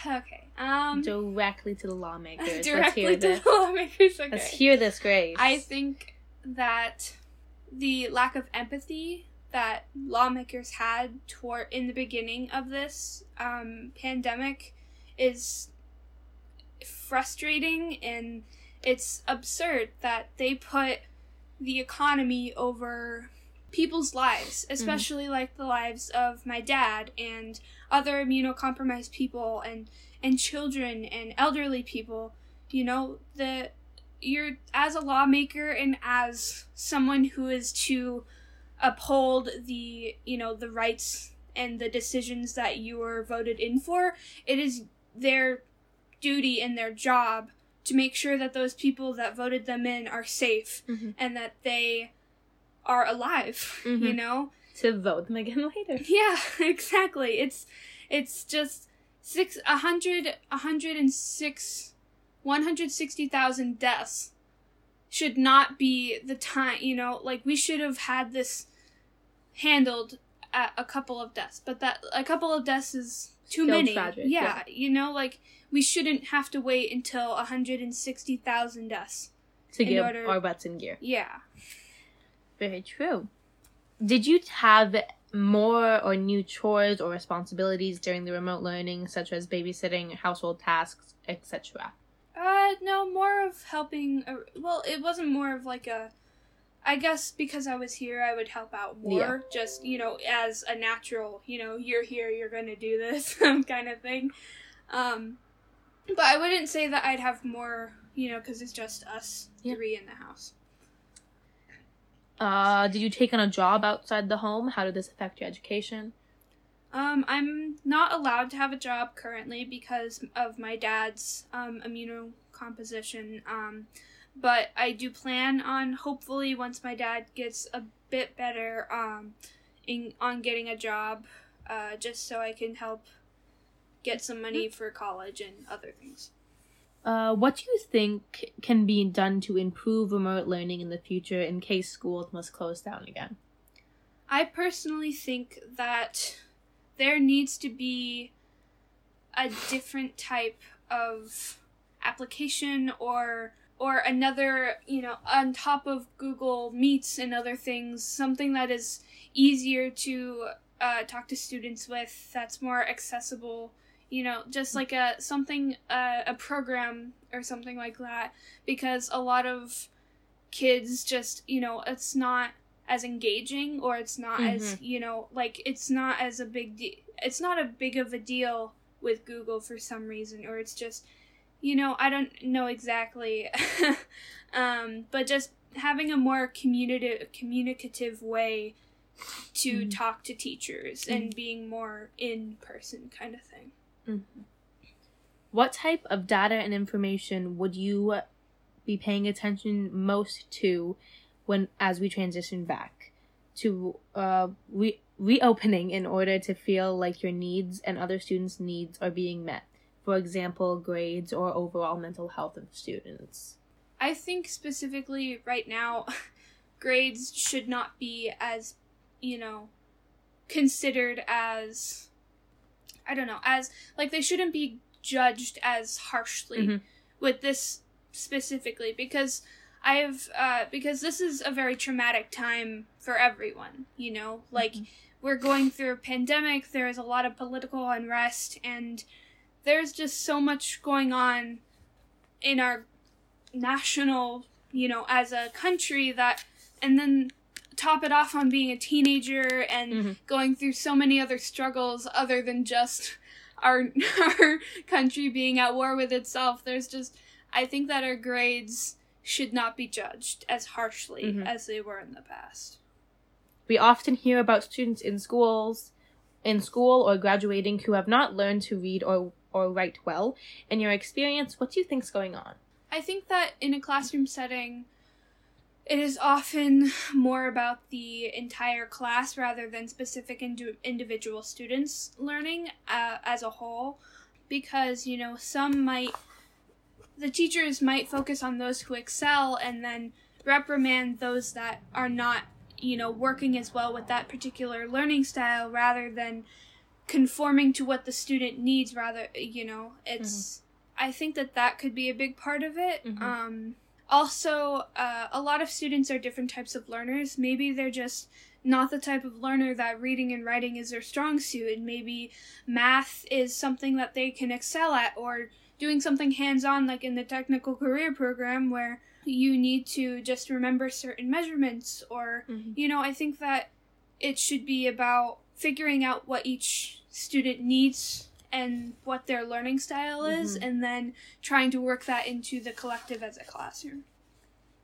Okay. Um directly to the lawmakers. Directly to this. the lawmakers. Okay. Let's hear this, Grace. I think that the lack of empathy that lawmakers had toward in the beginning of this um, pandemic is frustrating and it's absurd that they put the economy over people's lives, mm-hmm. especially mm. like the lives of my dad and other immunocompromised people and and children and elderly people. You know, the you're as a lawmaker and as someone who is to uphold the you know the rights and the decisions that you were voted in for it is their duty and their job to make sure that those people that voted them in are safe mm-hmm. and that they are alive, mm-hmm. you know? To vote them again later. Yeah, exactly. It's it's just six a hundred a hundred and six one hundred sixty thousand deaths should not be the time you know, like we should have had this handled at a couple of deaths. But that a couple of deaths is too Feel many. tragic, yeah, you know, like we shouldn't have to wait until 160,000 deaths. to get order- our butts in gear. Yeah. Very true. Did you have more or new chores or responsibilities during the remote learning, such as babysitting, household tasks, etc.? Uh, no, more of helping. Uh, well, it wasn't more of like a. I guess because I was here, I would help out more. Just you know, as a natural, you know, you're here, you're gonna do this kind of thing. Um, but I wouldn't say that I'd have more, you know, because it's just us Yeah. three in the house. Uh, did you take on a job outside the home? How did this affect your education? Um, I'm not allowed to have a job currently because of my dad's um, immunocomposition. Um, but I do plan on hopefully once my dad gets a bit better, um, in on getting a job, uh, just so I can help get some money for college and other things. Uh, what do you think can be done to improve remote learning in the future in case schools must close down again? I personally think that there needs to be a different type of application or or another, you know, on top of Google Meets and other things, something that is easier to uh, talk to students with, that's more accessible, you know, just like a something uh, a program or something like that because a lot of kids just, you know, it's not as engaging or it's not as you know like it's not as a big de- it's not a big of a deal with google for some reason or it's just you know i don't know exactly. Um but just having a more communicative communicative way to Mhm. talk to teachers and being more in person kind of thing What type of data and information would you be paying attention most to when as we transition back to uh, re- reopening in order to feel like your needs and other students' needs are being met? For example, grades or overall mental health of students. I think specifically right now, grades should not be as, you know, considered as, I don't know, as, like, they shouldn't be judged as harshly Mhm. with this specifically because I've, uh, because this is a very traumatic time for everyone, you know? Like, we're going through a pandemic, there's a lot of political unrest, and there's just so much going on in our national, you know, as a country that, and then top it off on being a teenager and Mhm. going through so many other struggles other than just our our country being at war with itself. There's just, I think that our grades should not be judged as harshly Mhm. as they were in the past. We often hear about students in schools, in school or graduating who have not learned to read or or write well. In your experience, what do you think's going on? I think that in a classroom setting, it is often more about the entire class rather than specific indi- individual students learning uh, as a whole. Because, you know, some might, the teachers might focus on those who excel and then reprimand those that are not, you know, working as well with that particular learning style rather than conforming to what the student needs rather you know it's i think that that could be a big part of it Mhm. um also uh, a lot of students are different types of learners maybe they're just not the type of learner that reading and writing is their strong suit and maybe math is something that they can excel at or doing something hands-on like in the technical career program where you need to just remember certain measurements or Mhm. you know i think that it should be about figuring out what each student needs and what their learning style is Mhm. and then trying to work that into the collective as a classroom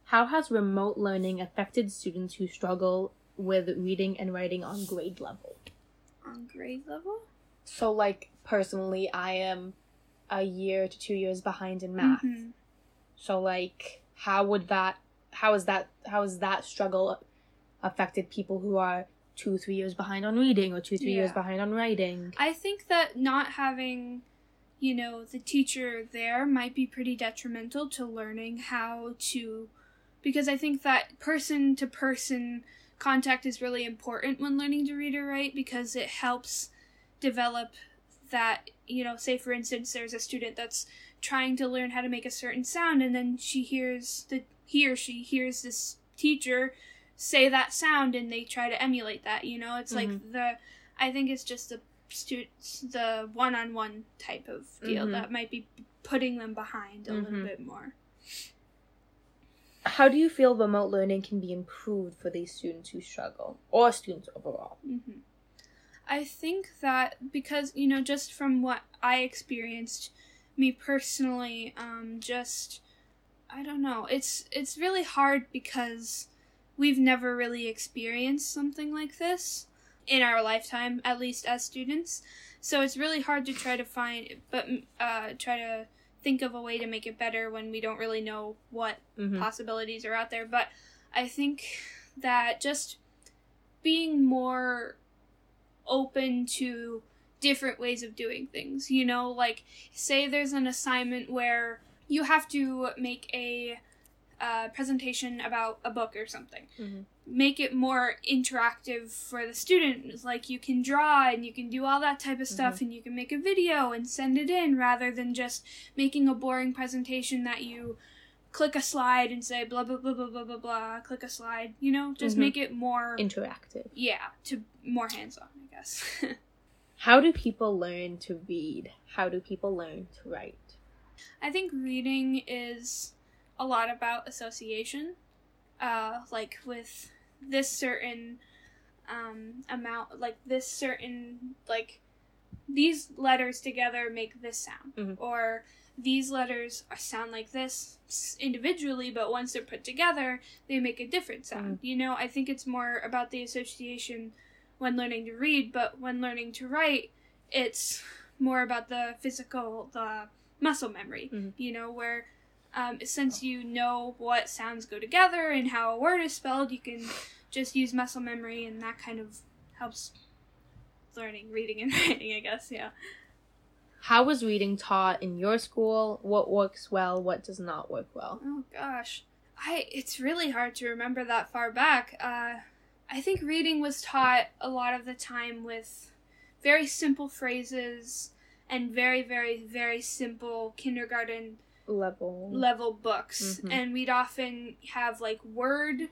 How has remote learning affected students who struggle with reading and writing on grade level? on grade level So, like, personally, I am a year to two years behind in math. Mhm. So, like, how would that, how is that, how is that struggle affected people who are two, three years behind on reading or two, three years behind on writing? I think that not having, you know, the teacher there might be pretty detrimental to learning how to, because I think that person to person contact is really important when learning to read or write because it helps develop that you know say for instance there's a student that's trying to learn how to make a certain sound and then she hears the he or she hears this teacher say that sound and they try to emulate that you know it's like the i think it's just the students the one-on-one type of deal Mhm. that might be putting them behind a little Mhm. bit more How do you feel remote learning can be improved for these students who struggle, or students overall? hmm I think that because you know, just from what I experienced, me personally, um, just I don't know. It's it's really hard because we've never really experienced something like this in our lifetime, at least as students. So it's really hard to try to find, but uh, try to think of a way to make it better when we don't really know what Mm-hmm. possibilities are out there. But I think that just being more open to different ways of doing things, you know, like say there's an assignment where you have to make a uh, presentation about a book or something. Mhm. Make it more interactive for the students. Like you can draw and you can do all that type of stuff, and you can make a video and send it in rather than just making a boring presentation that you click a slide and say blah blah blah blah blah blah blah. Click a slide, you know, just Mhm. make it more Interactive. yeah to more hands on, I guess. How do people learn to read? How do people learn to write? I think reading is a lot about association. Uh, like with this certain um, amount, like this certain, like these letters together make this sound, Mhm. or these letters sound like this individually, but once they're put together, they make a different sound. You know, I think it's more about the association when learning to read, but when learning to write, it's more about the physical, the muscle memory, Mhm. you know, where um, since you know what sounds go together and how a word is spelled, you can just use muscle memory, and that kind of helps learning reading and writing, I guess. Yeah. How was reading taught in your school? What works well? What does not work well? Oh gosh, I it's really hard to remember that far back. Uh, I think reading was taught a lot of the time with very simple phrases and very, very, very simple kindergarten Level. level books. Mhm. and we'd often have like word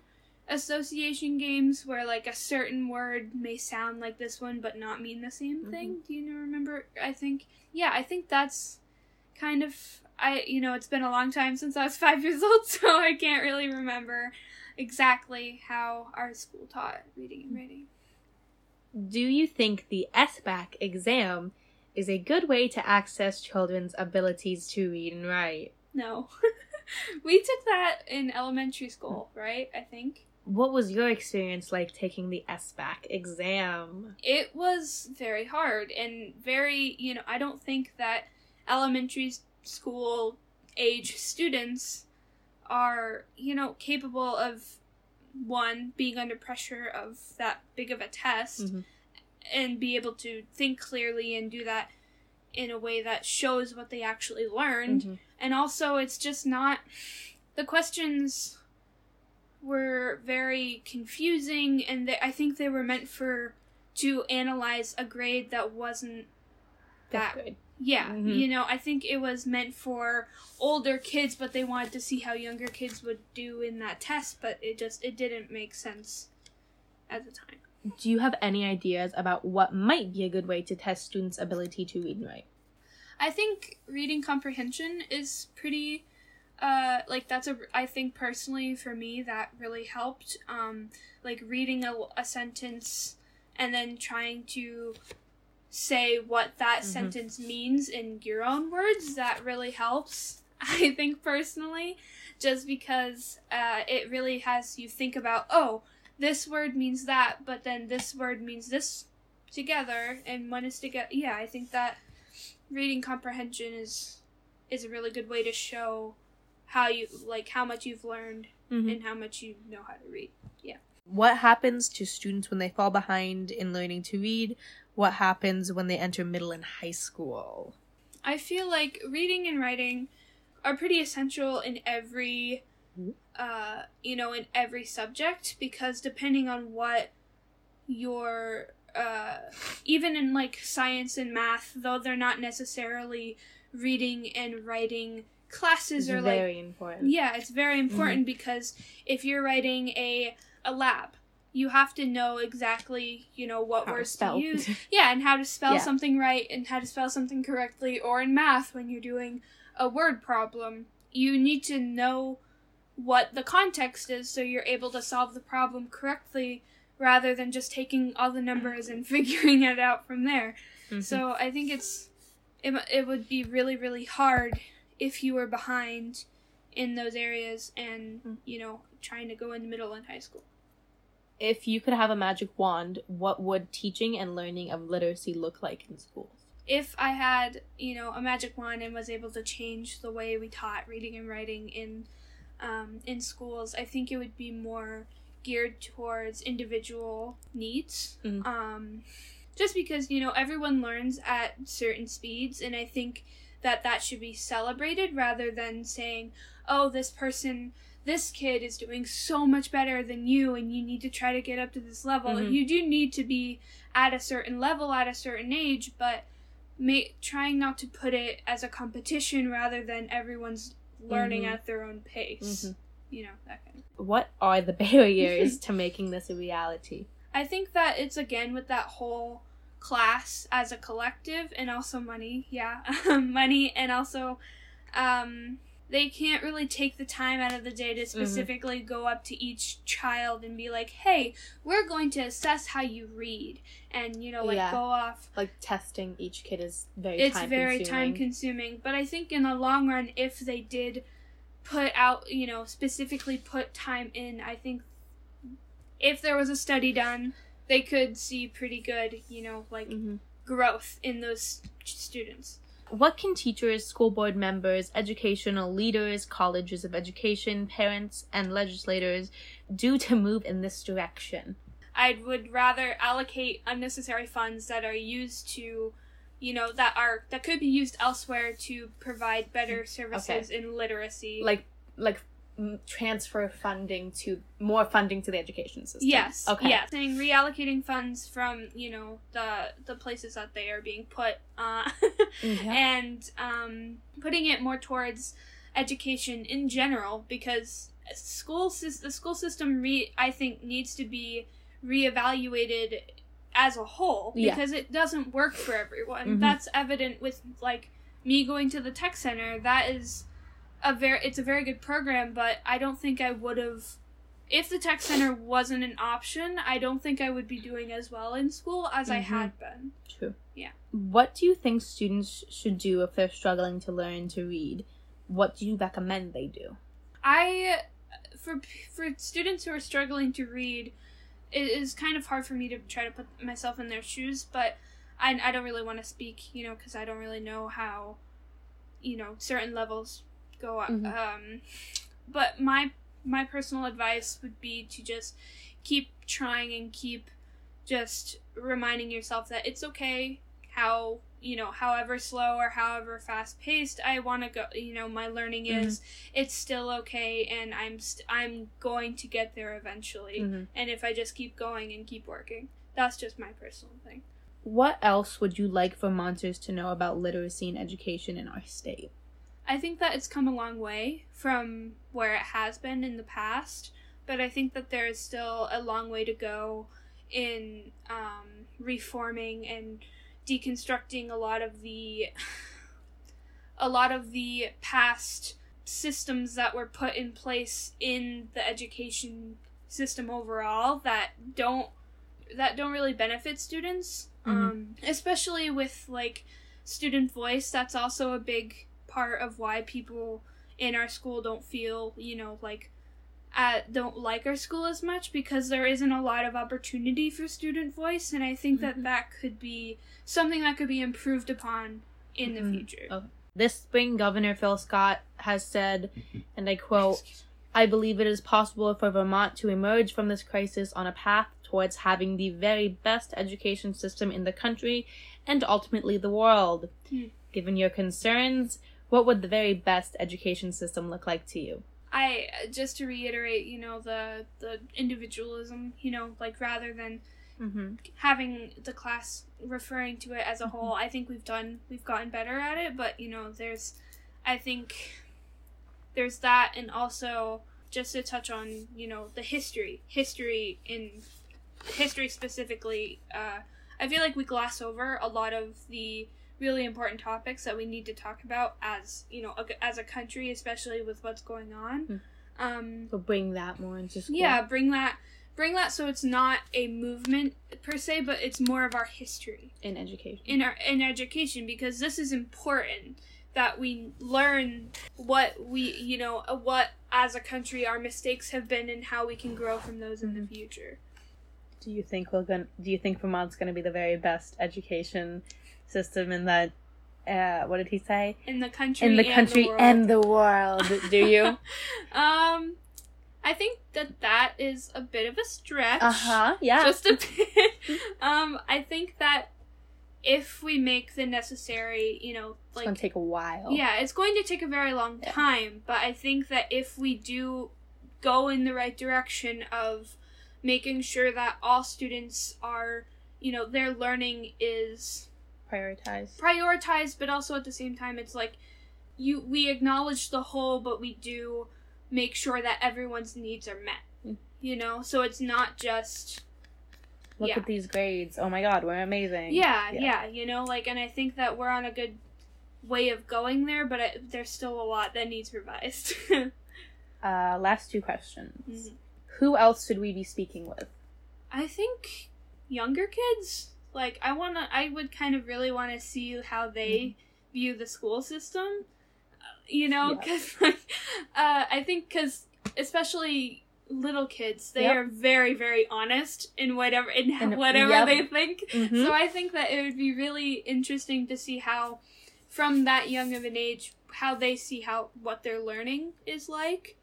association games where like a certain word may sound like this one but not mean the same thing. Do you remember? I think yeah i think that's kind of i you know it's been a long time since i was five years old so i can't really remember exactly how our school taught reading and writing. Do you think the SBAC exam is a good way to access children's abilities to read and write? no we took that in elementary school right i think What was your experience like taking the SBAC exam? it was very hard and very you know i don't think that elementary school age students are you know capable of one being under pressure of that big of a test Mhm. And be able to think clearly and do that in a way that shows what they actually learned Mhm. and also it's just not the questions were very confusing and they, i think they were meant for to analyze a grade that wasn't that grade. yeah Mhm. you know i think it was meant for older kids but they wanted to see how younger kids would do in that test but it just it didn't make sense at the time Do you have any ideas about what might be a good way to test students' ability to read and write? I think reading comprehension is pretty uh like that's a I think personally for me that really helped um like reading a, a sentence and then trying to say what that Mhm. sentence means in your own words that really helps I think personally just because uh it really has you think about oh this word means that but then this word means this together and when it's together yeah I think that reading comprehension is is a really good way to show how you like how much you've learned Mhm. and how much you know how to read. Yeah. What happens to students when they fall behind in learning to read? What happens when they enter middle and high school? I feel like reading and writing are pretty essential in every. Uh you know in every subject because depending on what your uh, even in like science and math, though they're not necessarily reading and writing classes It's are like very important. yeah, it's very important because if you're writing a a lab, you have to know exactly, you know, what How to words to spell. use. Yeah, and how to spell Yeah. something right and how to spell something correctly or in math when you're doing a word problem, you need to know what the context is so you're able to solve the problem correctly rather than just taking all the numbers and figuring it out from there. Mhm. So I think it's it, it would be really really hard if you were behind in those areas and Mm. you know trying to go in the middle in high school. if you could have a magic wand, what would teaching and learning of literacy look like in schools? If I had you know a magic wand and was able to change the way we taught reading and writing in um, in schools, I think it would be more geared towards individual needs. Mhm. Um, just because you know everyone learns at certain speeds, and I think that that should be celebrated rather than saying, "Oh, this person." This kid is doing so much better than you, and you need to try to get up to this level. Mhm. You do need to be at a certain level at a certain age, but trying not to put it as a competition rather than everyone's learning Mhm. at their own pace. Mhm. You know, that kind of What are the barriers to making this a reality? I think that it's again with that whole class as a collective and also money, yeah, money and also um they can't really take the time out of the day to specifically go up to each child and be like, "Hey, we're going to assess how you read." And you know, like Yeah. go off Like testing each kid is very it's time very consuming. time consuming but i think in the long run if they did put out you know specifically put time in i think if there was a study done they could see pretty good you know like Mhm. growth in those students What can teachers, school board members, educational leaders, colleges of education, parents, and legislators do to move in this direction? i would rather allocate unnecessary funds that are used to you know that are that could be used elsewhere to provide better services in literacy Like, like transfer funding to more funding to the education system. Yes. Okay. Yeah, Saying reallocating funds from you know the the places that they are being put, uh, Yeah. and um, putting it more towards education in general because school the school system re- I think needs to be reevaluated as a whole Yeah. because it doesn't work for everyone. Mhm. That's evident with like me going to the tech center. That is a very it's a very good program, but I don't think I would have if the tech center wasn't an option, I don't think I would be doing as well in school as I Mhm. had been. True. Yeah. What do you think students should do if they're struggling to learn to read? What do you recommend they do? I for for students who are struggling to read, it is kind of hard for me to try to put myself in their shoes, but I I don't really want to speak, you know, because I don't really know how, you know, certain levels go up. Mhm. Um, but my my personal advice would be to just keep trying and keep just reminding yourself that it's okay how you know however slow or however fast paced i want to go you know my learning Mhm. is it's still okay and i'm st- i'm going to get there eventually Mhm. and if i just keep going and keep working that's just my personal thing What else would you like for Vermonters to know about literacy and education in our state? I think that it's come a long way from where it has been in the past, but I think that there is still a long way to go in um, reforming and deconstructing a lot of the a lot of the past systems that were put in place in the education system overall that don't that don't really benefit students Mhm. um, especially with like student voice that's also a big part of why people in our school don't feel you know like uh, don't like our school as much because there isn't a lot of opportunity for student voice and i think Mhm. that that could be something that could be improved upon in the Mhm. future Okay. This spring, Governor Phil Scott has said, and I quote, I believe it is possible for Vermont to emerge from this crisis on a path towards having the very best education system in the country and ultimately the world. Hmm. Given your concerns, what would the very best education system look like to you? I just to reiterate, you know, the the individualism, you know, like rather than Mm-hmm. having the class referring to it as a whole i think we've done we've gotten better at it but you know there's i think there's that and also just to touch on you know the history history in history specifically uh, i feel like we gloss over a lot of the really important topics that we need to talk about as you know a, as a country especially with what's going on Mm. um So bring that more into school. yeah bring that bring that so it's not a movement per se but it's more of our history in education. in our in education because this is important that we learn what we you know what as a country our mistakes have been and how we can grow from those in the future Do you think we're going? Do you think Vermont's going to be the very best education system in that? Uh, what did he say? in the country In the and country world. and the world. Do you? um i think that that is a bit of a stretch Uh huh. Yeah. just a bit. um, I think that if we make the necessary, you know, it's going like to take a while. yeah, it's going to take a very long Yeah. time, but I think that if we do go in the right direction of making sure that all students are, you know, their learning is prioritized. prioritized, but also at the same time, it's like you we acknowledge the whole, but we do make sure that everyone's needs are met. Mm. You know, so it's not just Look yeah. at these grades. Oh my God, we're amazing. Yeah, Yeah. yeah, you know, like, and I think that we're on a good way of going there, but it, there's still a lot that needs revised. Uh, last two questions. Mhm. Who else should we be speaking with? I think younger kids, like, I wanna, I would kind of really want to see how they view the school system, uh, you know, Yeah. because, like, uh, I think, because especially little kids, they Yep. are very, very honest in whatever, in And- whatever yep. they think. Mhm. So I think that it would be really interesting to see how, from that young of an age, how they see how what their learning is like.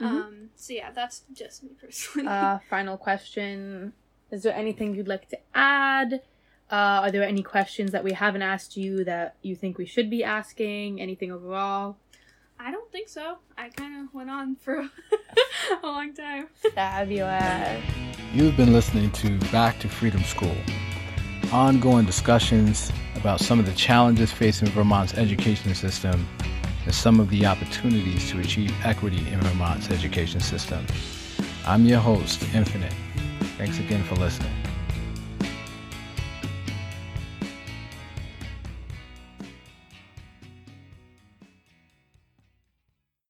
Mhm. Um, so yeah, that's just me personally. uh, final question. Is there anything you'd like to add? Uh, are there any questions that we haven't asked you that you think we should be asking? Anything overall? I don't think so. I kind of went on for a long time. Fabulous. You've been listening to Back to Freedom School. Ongoing discussions about some of the challenges facing Vermont's education system and some of the opportunities to achieve equity in Vermont's education system. I'm your host, Infinite. Thanks again for listening.